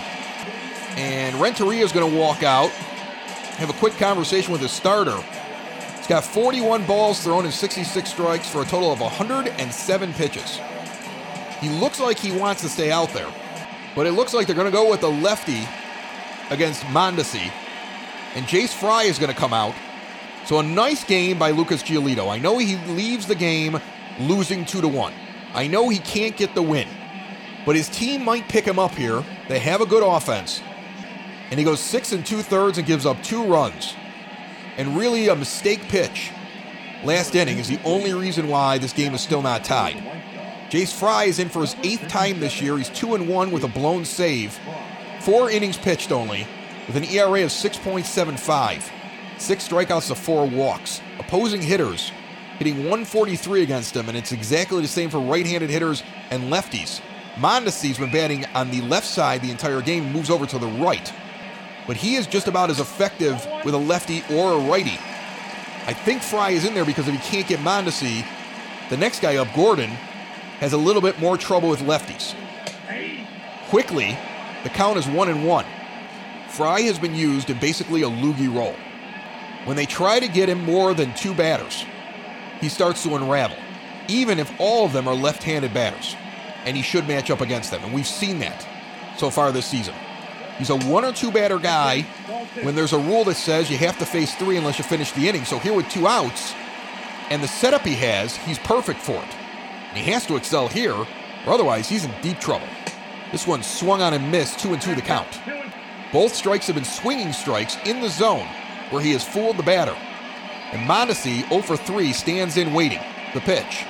And Renteria is going to walk out, have a quick conversation with his starter. He's got 41 balls thrown and 66 strikes for a total of 107 pitches. He looks like he wants to stay out there, but it looks like they're going to go with the lefty against Mondesi. And Jace Fry is going to come out. So a nice game by Lucas Giolito. I know he leaves the game losing 2 to 1. I know he can't get the win. But his team might pick him up here. They have a good offense. And he goes six and two thirds and gives up two runs. And really a mistake pitch last inning is the only reason why this game is still not tied. Jace Fry is in for his eighth time this year. He's two and one with a blown save. Four innings pitched only, with an ERA of 6.75. Six strikeouts to four walks. Opposing hitters hitting 143 against him, and it's exactly the same for right-handed hitters and lefties. Mondesi's been batting on the left side the entire game, moves over to the right. But he is just about as effective with a lefty or a righty. I think Fry is in there because if he can't get Mondesi, the next guy up, Gordon, has a little bit more trouble with lefties. Quickly, the count is one and one. Fry has been used in basically a loogie role. When they try to get him more than two batters, he starts to unravel, even if all of them are left handed batters. And he should match up against them. And we've seen that so far this season. He's a one or two batter guy when there's a rule that says you have to face three unless you finish the inning. So here with two outs and the setup he has, he's perfect for it. And he has to excel here, or otherwise he's in deep trouble. This one swung on and missed, two and two the count. Both strikes have been swinging strikes in the zone where he has fooled the batter. And Mondesi, 0 for 3, stands in waiting. The pitch.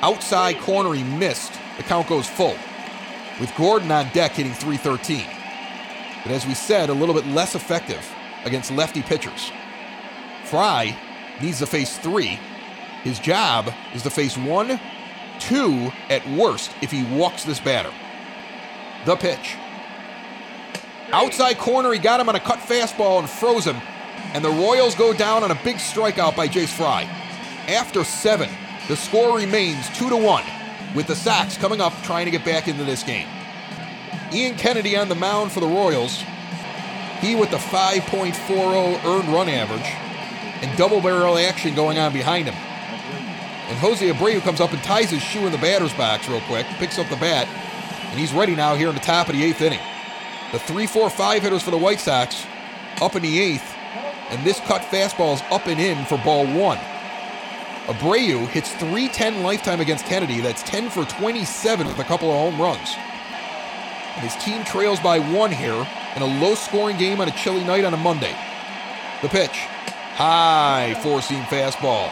Outside corner, he missed. The count goes full. With Gordon on deck hitting 313. But as we said, a little bit less effective against lefty pitchers. Fry needs to face three. His job is to face one, two at worst if he walks this batter. The pitch. Outside corner, he got him on a cut fastball and froze him. And the Royals go down on a big strikeout by Jace Fry. After seven, the score remains two to one, with the Sox coming up trying to get back into this game. Ian Kennedy on the mound for the Royals. He with the 5.40 earned run average and double barrel action going on behind him. And Jose Abreu comes up and ties his shoe in the batter's box real quick, picks up the bat, and he's ready now here in the top of the eighth inning. The 3 4 5 hitters for the White Sox up in the eighth, and this cut fastball is up and in for ball one. Abreu hits 310 lifetime against Kennedy. That's 10 for 27 with a couple of home runs. And his team trails by one here in a low scoring game on a chilly night on a Monday. The pitch. High four seam fastball.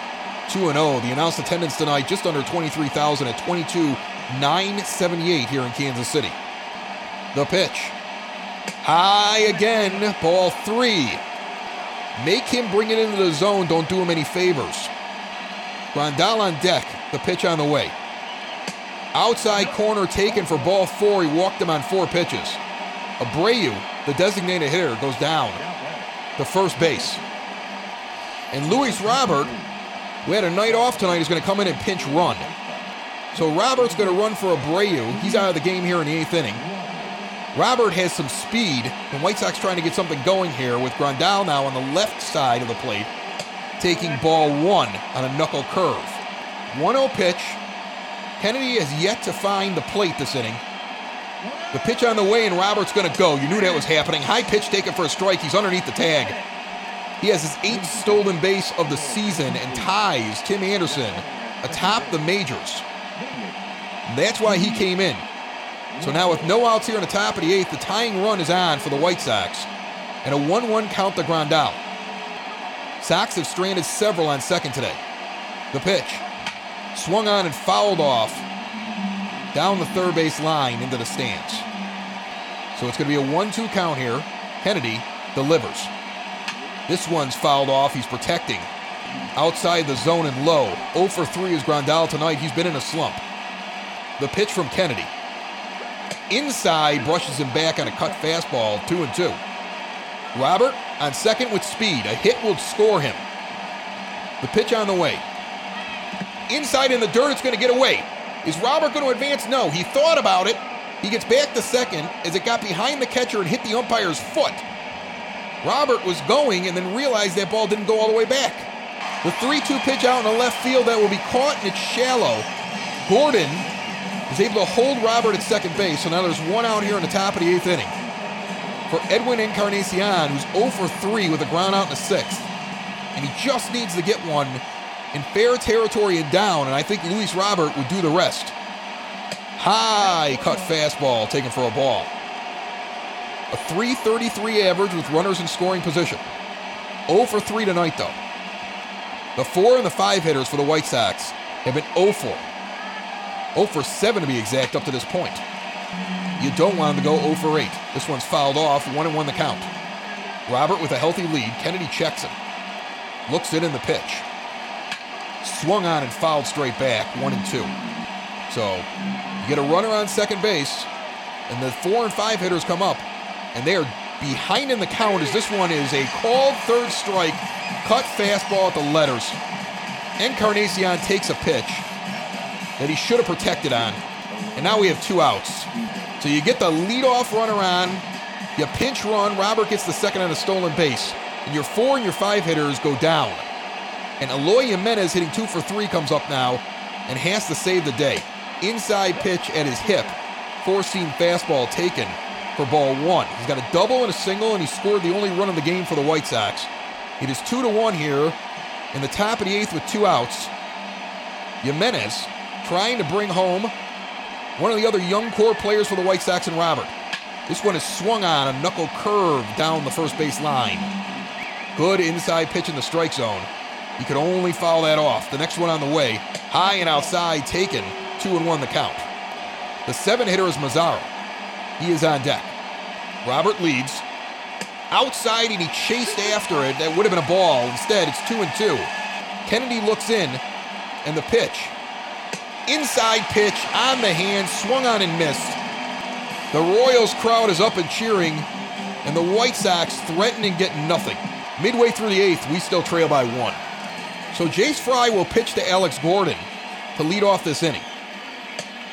2 0. The announced attendance tonight just under 23,000 at 22,978 here in Kansas City. The pitch. High again, ball three. Make him bring it into the zone, don't do him any favors. Grandal on deck, the pitch on the way. Outside corner taken for ball four. He walked him on four pitches. Abreu, the designated hitter, goes down to first base. And Luis Robert, we had a night off tonight, is going to come in and pinch run. So Robert's going to run for Abreu. He's out of the game here in the eighth inning. Robert has some speed, and White Sox trying to get something going here with Grandal now on the left side of the plate, taking ball one on a knuckle curve. 1 0 pitch. Kennedy has yet to find the plate this inning. The pitch on the way, and Robert's going to go. You knew that was happening. High pitch taken for a strike. He's underneath the tag. He has his eighth stolen base of the season and ties Tim Anderson atop the majors. That's why he came in. So now, with no outs here in the top of the eighth, the tying run is on for the White Sox, and a 1 1 count to Grandal. Sox have stranded several on second today. The pitch swung on and fouled off down the third base line into the stands. So it's going to be a 1 2 count here. Kennedy delivers. This one's fouled off. He's protecting. Outside the zone and low. 0 for 3 is Grandal tonight. He's been in a slump. The pitch from Kennedy. Inside brushes him back on a cut fastball, 2 and 2. Robert on second with speed. A hit will score him. The pitch on the way. Inside in the dirt, it's going to get away. Is Robert going to advance? No. He thought about it. He gets back to second as it got behind the catcher and hit the umpire's foot. Robert was going and then realized that ball didn't go all the way back. The 3 2 pitch out in the left field that will be caught and it's shallow. Gordon is able to hold Robert at second base, so now there's one out here in the top of the eighth inning. For Edwin Encarnacion, who's 0 for 3 with a ground out in the sixth. And he just needs to get one in fair territory and down, and I think Luis Robert would do the rest. High cut fastball taken for a ball. A 333 average with runners in scoring position. 0 for 3 tonight, though. The 4 and the 5 hitters for the White Sox have been 0 for. 0 for 7 to be exact up to this point. You don't want him to go 0 for 8. This one's fouled off, 1 and 1 the count. Robert with a healthy lead. Kennedy checks him. Looks it in the pitch. Swung on and fouled straight back, 1 and 2. So you get a runner on second base, and the 4 and 5 hitters come up, and they are behind in the count as this one is a called third strike, cut fastball at the letters. Encarnacion takes a pitch that he should have protected on, and now we have two outs. So you get the leadoff runner on, you pinch run, Robert gets the second on a stolen base, and your four and your five hitters go down. And Eloy Jimenez hitting two for three comes up now and has to save the day. Inside pitch at his hip, four seam fastball taken for ball one. He's got a double and a single, and he scored the only run of the game for the White Sox. It is two to one here in the top of the eighth with two outs. Jimenez trying to bring home one of the other young core players for the White Sox and Robert. This one is swung on a knuckle curve down the first base line. Good inside pitch in the strike zone. He could only foul that off. The next one on the way, high and outside, taken, two and one the count. The seven hitter is Mazara. He is on deck. Robert leads. outside and he chased after it. That would have been a ball. Instead, it's two and two. Kennedy looks in, and the pitch. Inside pitch on the hand, swung on and missed. The Royals crowd is up and cheering, and the White Sox threatening getting nothing. Midway through the eighth, we still trail by one. So Jace Fry will pitch to Alex Gordon to lead off this inning.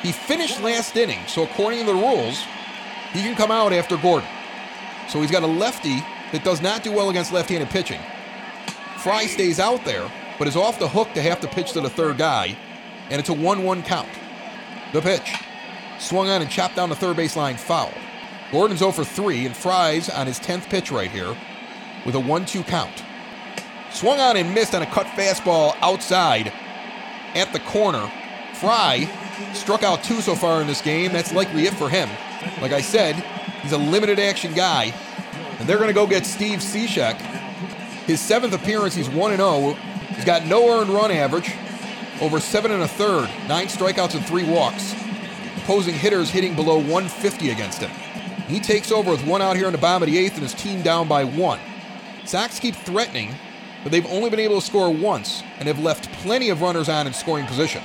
He finished last inning, so according to the rules, he can come out after Gordon. So he's got a lefty that does not do well against left handed pitching. Fry stays out there, but is off the hook to have to pitch to the third guy, and it's a 1 1 count. The pitch. Swung on and chopped down the third base line foul. Gordon's 0 for 3, and Fry's on his 10th pitch right here with a 1 2 count. Swung on and missed on a cut fastball outside at the corner. Fry struck out two so far in this game. That's likely it for him. Like I said, he's a limited action guy. And they're going to go get Steve Cishek. His seventh appearance, he's 1 0. He's got no earned run average, over seven and a third, nine strikeouts and three walks. Opposing hitters hitting below 150 against him. He takes over with one out here in the bottom of the eighth and his team down by one. Sox keep threatening, but they've only been able to score once and have left plenty of runners on in scoring position.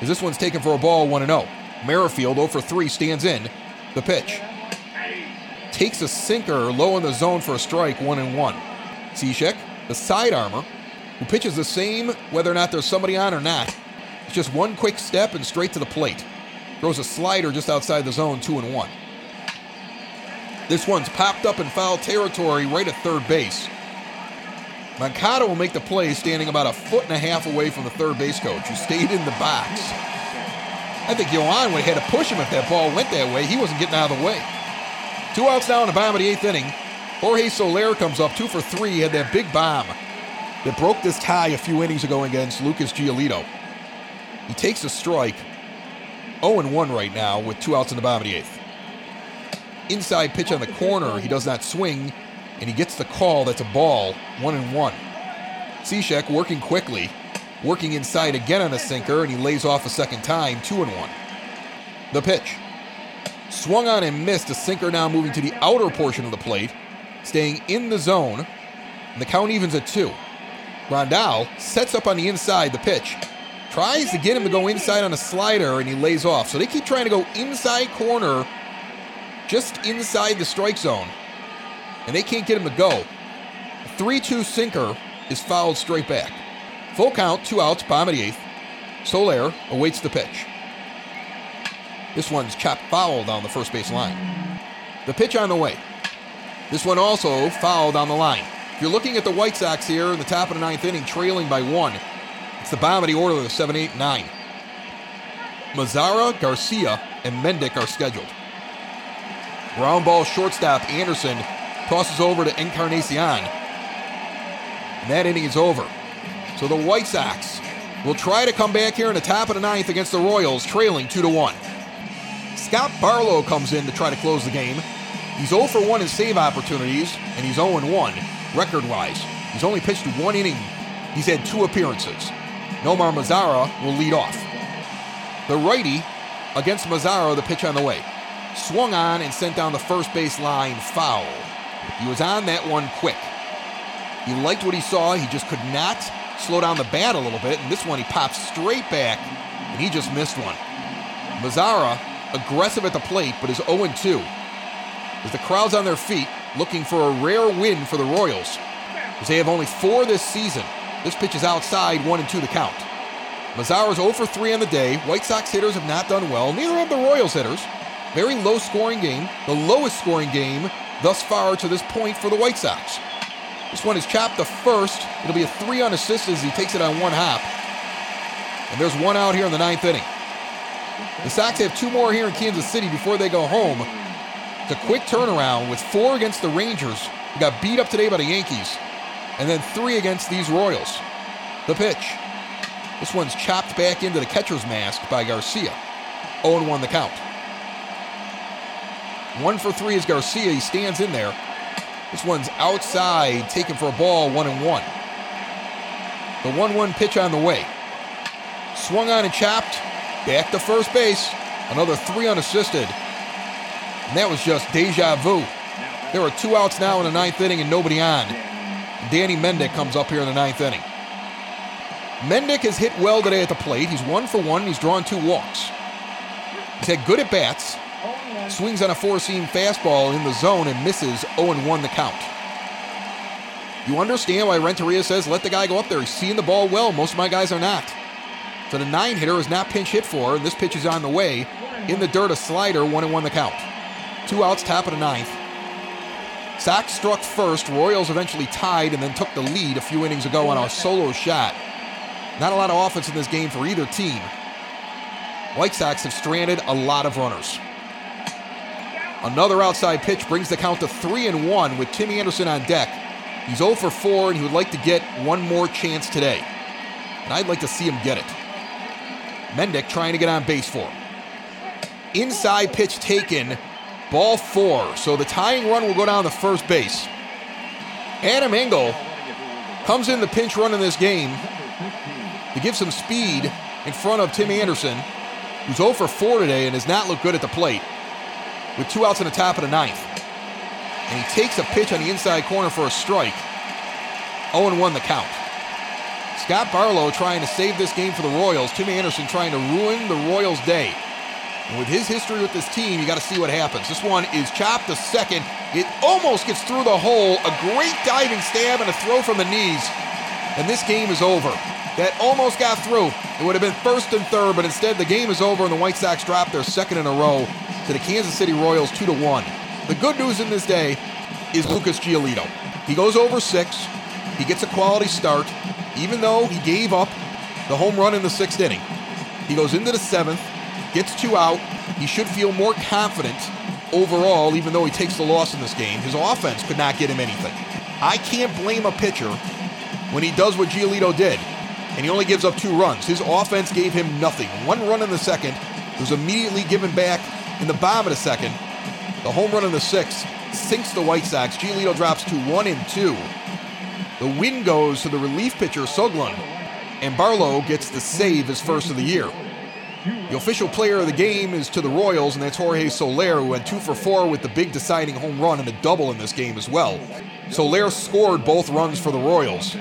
As this one's taken for a ball 1 0. Merrifield 0 for 3 stands in. The pitch. Takes a sinker low in the zone for a strike 1 and 1. Cishek, the sidearmer, who pitches the same whether or not there's somebody on or not. It's just one quick step and straight to the plate. Throws a slider just outside the zone 2 and 1. This one's popped up in foul territory right at third base. Moncada will make the play standing about a foot and a half away from the third base coach, who stayed in the box. I think Yoan would have had to push him if that ball went that way. He wasn't getting out of the way. Two outs now in the bottom of the eighth inning. Jorge Soler comes up two for three. Had that big bomb that broke this tie a few innings ago against Lucas Giolito. He takes a strike. 0 1 right now with two outs in the bottom of the eighth. Inside pitch on the corner. He does not swing, and he gets the call. That's a ball. 1 and 1. Cishek working quickly, working inside again on a sinker, and he lays off a second time. 2 and 1. The pitch. Swung on and missed. A sinker now moving to the outer portion of the plate, staying in the zone. And the count evens at 2. Grandal sets up on the inside the pitch. Tries to get him to go inside on a slider and he lays off. So they keep trying to go inside corner, just inside the strike zone. And they can't get him to go. 3 2 sinker is fouled straight back. Full count, two outs, bottom of the eighth. Soler awaits the pitch. This one's chopped foul down the first base line. The pitch on the way. This one also foul down the line. If you're looking at the White Sox here in the top of the ninth inning, trailing by one, it's the bottom of the order of 7 8 9. Mazara, Garcia, and Mendick are scheduled. Ground ball shortstop Anderson tosses over to Encarnacion. And that inning is over. So the White Sox will try to come back here in the top of the ninth against the Royals, trailing 2 to 1. Scott Barlow comes in to try to close the game. He's 0 for 1 in save opportunities, and he's 0 1 record wise. He's only pitched one inning, he's had two appearances. Nomar Mazara will lead off. The righty against Mazara, the pitch on the way. Swung on and sent down the first base line foul. He was on that one quick. He liked what he saw. He just could not slow down the bat a little bit. And this one, he pops straight back, and he just missed one. Mazara, aggressive at the plate, but is 0 2. As the crowd's on their feet, looking for a rare win for the Royals, as they have only four this season. This pitch is outside, 1 and 2 to count. Mazara's 0 for 3 on the day. White Sox hitters have not done well. Neither have the Royals hitters. Very low scoring game, the lowest scoring game thus far to this point for the White Sox. This one is chopped to first. It'll be a three unassisted as he takes it on one hop. And there's one out here in the ninth inning. The Sox have two more here in Kansas City before they go home. A quick turnaround with four against the Rangers, got beat up today by the Yankees, and then three against these Royals. The pitch. This one's chopped back into the catcher's mask by Garcia. 0 1 the count. One for three is Garcia. He stands in there. This one's outside, taken for a ball, 1 and 1. The 1 1 pitch on the way. Swung on and chopped. Back to first base. Another three unassisted. And that was just deja vu. There are two outs now in the ninth inning and nobody on. Danny Mendick comes up here in the ninth inning. Mendick has hit well today at the plate. He's one for one. He's drawn two walks. He's had good at bats. Swings on a four seam fastball in the zone and misses 0 1 the count. You understand why Renteria says let the guy go up there. He's seeing the ball well. Most of my guys are not. So the nine hitter is not pinch hit for, and this pitch is on the way. In the dirt, a slider, 1 and 1 the count. Two outs, top of the ninth. Sox struck first. Royals eventually tied and then took the lead a few innings ago on a solo shot. Not a lot of offense in this game for either team. White Sox have stranded a lot of runners. Another outside pitch brings the count to 3 and 1 with Timmy Anderson on deck. He's 0 for 4 and he would like to get one more chance today. And I'd like to see him get it. Mendick trying to get on base for him. Inside pitch taken, ball four. So the tying run will go down to first base. Adam Engel comes in the pinch run in this game to give some speed in front of Tim Anderson, who's 0 for 4 today and has not looked good at the plate, with two outs in the top of the ninth. And he takes a pitch on the inside corner for a strike. 0 1 the count. Scott Barlow trying to save this game for the Royals. Tim Anderson trying to ruin the Royals' day. And with his history with this team, you got to see what happens. This one is chopped to second. It almost gets through the hole. A great diving stab and a throw from the knees. And this game is over. That almost got through. It would have been first and third, but instead the game is over and the White Sox drop their second in a row to the Kansas City Royals 2 to 1. The good news in this day is Lucas Giolito. He goes over six. He gets a quality start even though he gave up the home run in the sixth inning. He goes into the seventh, gets two out. He should feel more confident overall, even though he takes the loss in this game. His offense could not get him anything. I can't blame a pitcher when he does what Giolito did, and he only gives up two runs. His offense gave him nothing. One run in the second was immediately given back in the bottom of the second. The home run in the sixth sinks the White Sox. Giolito drops to one and two. The win goes to the relief pitcher Skoglund, and Barlow gets the save his first of the year. The official player of the game is to the Royals, and that's Jorge Soler, who went two for four with the big deciding home run and a double in this game as well. Soler scored both runs for the Royals.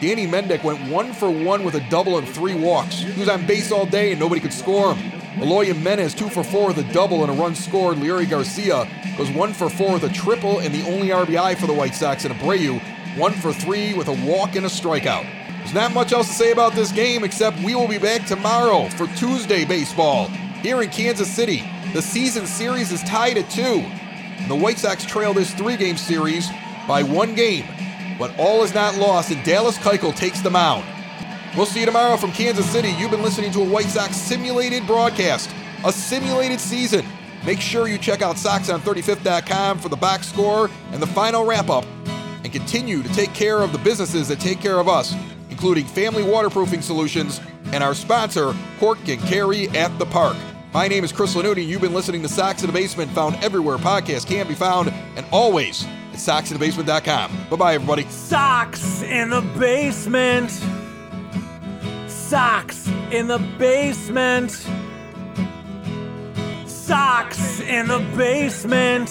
Danny Mendick went one for one with a double and three walks. He was on base all day and nobody could score him. Eloy Jimenez two for four with a double and a run scored. Leury Garcia goes one for four with a triple and the only RBI for the White Sox. And Abreu one for three with a walk and a strikeout. There's not much else to say about this game except we will be back tomorrow for Tuesday baseball here in Kansas City. The season series is tied at two. The White Sox trail this three game series by one game, but all is not lost, and Dallas Keuchel takes the mound. We'll see you tomorrow from Kansas City. You've been listening to a White Sox simulated broadcast, a simulated season. Make sure you check out SoxOn35th.com for the box score and the final wrap up and continue to take care of the businesses that take care of us, including Family Waterproofing Solutions and our sponsor, Cork and Kerry at the Park. My name is Chris Lanuti. You've been listening to Sox in the Basement, found everywhere podcasts can be found, and always at soxinthebasement.com. Bye bye, everybody. Sox in the basement. Sox in the basement. Sox in the basement.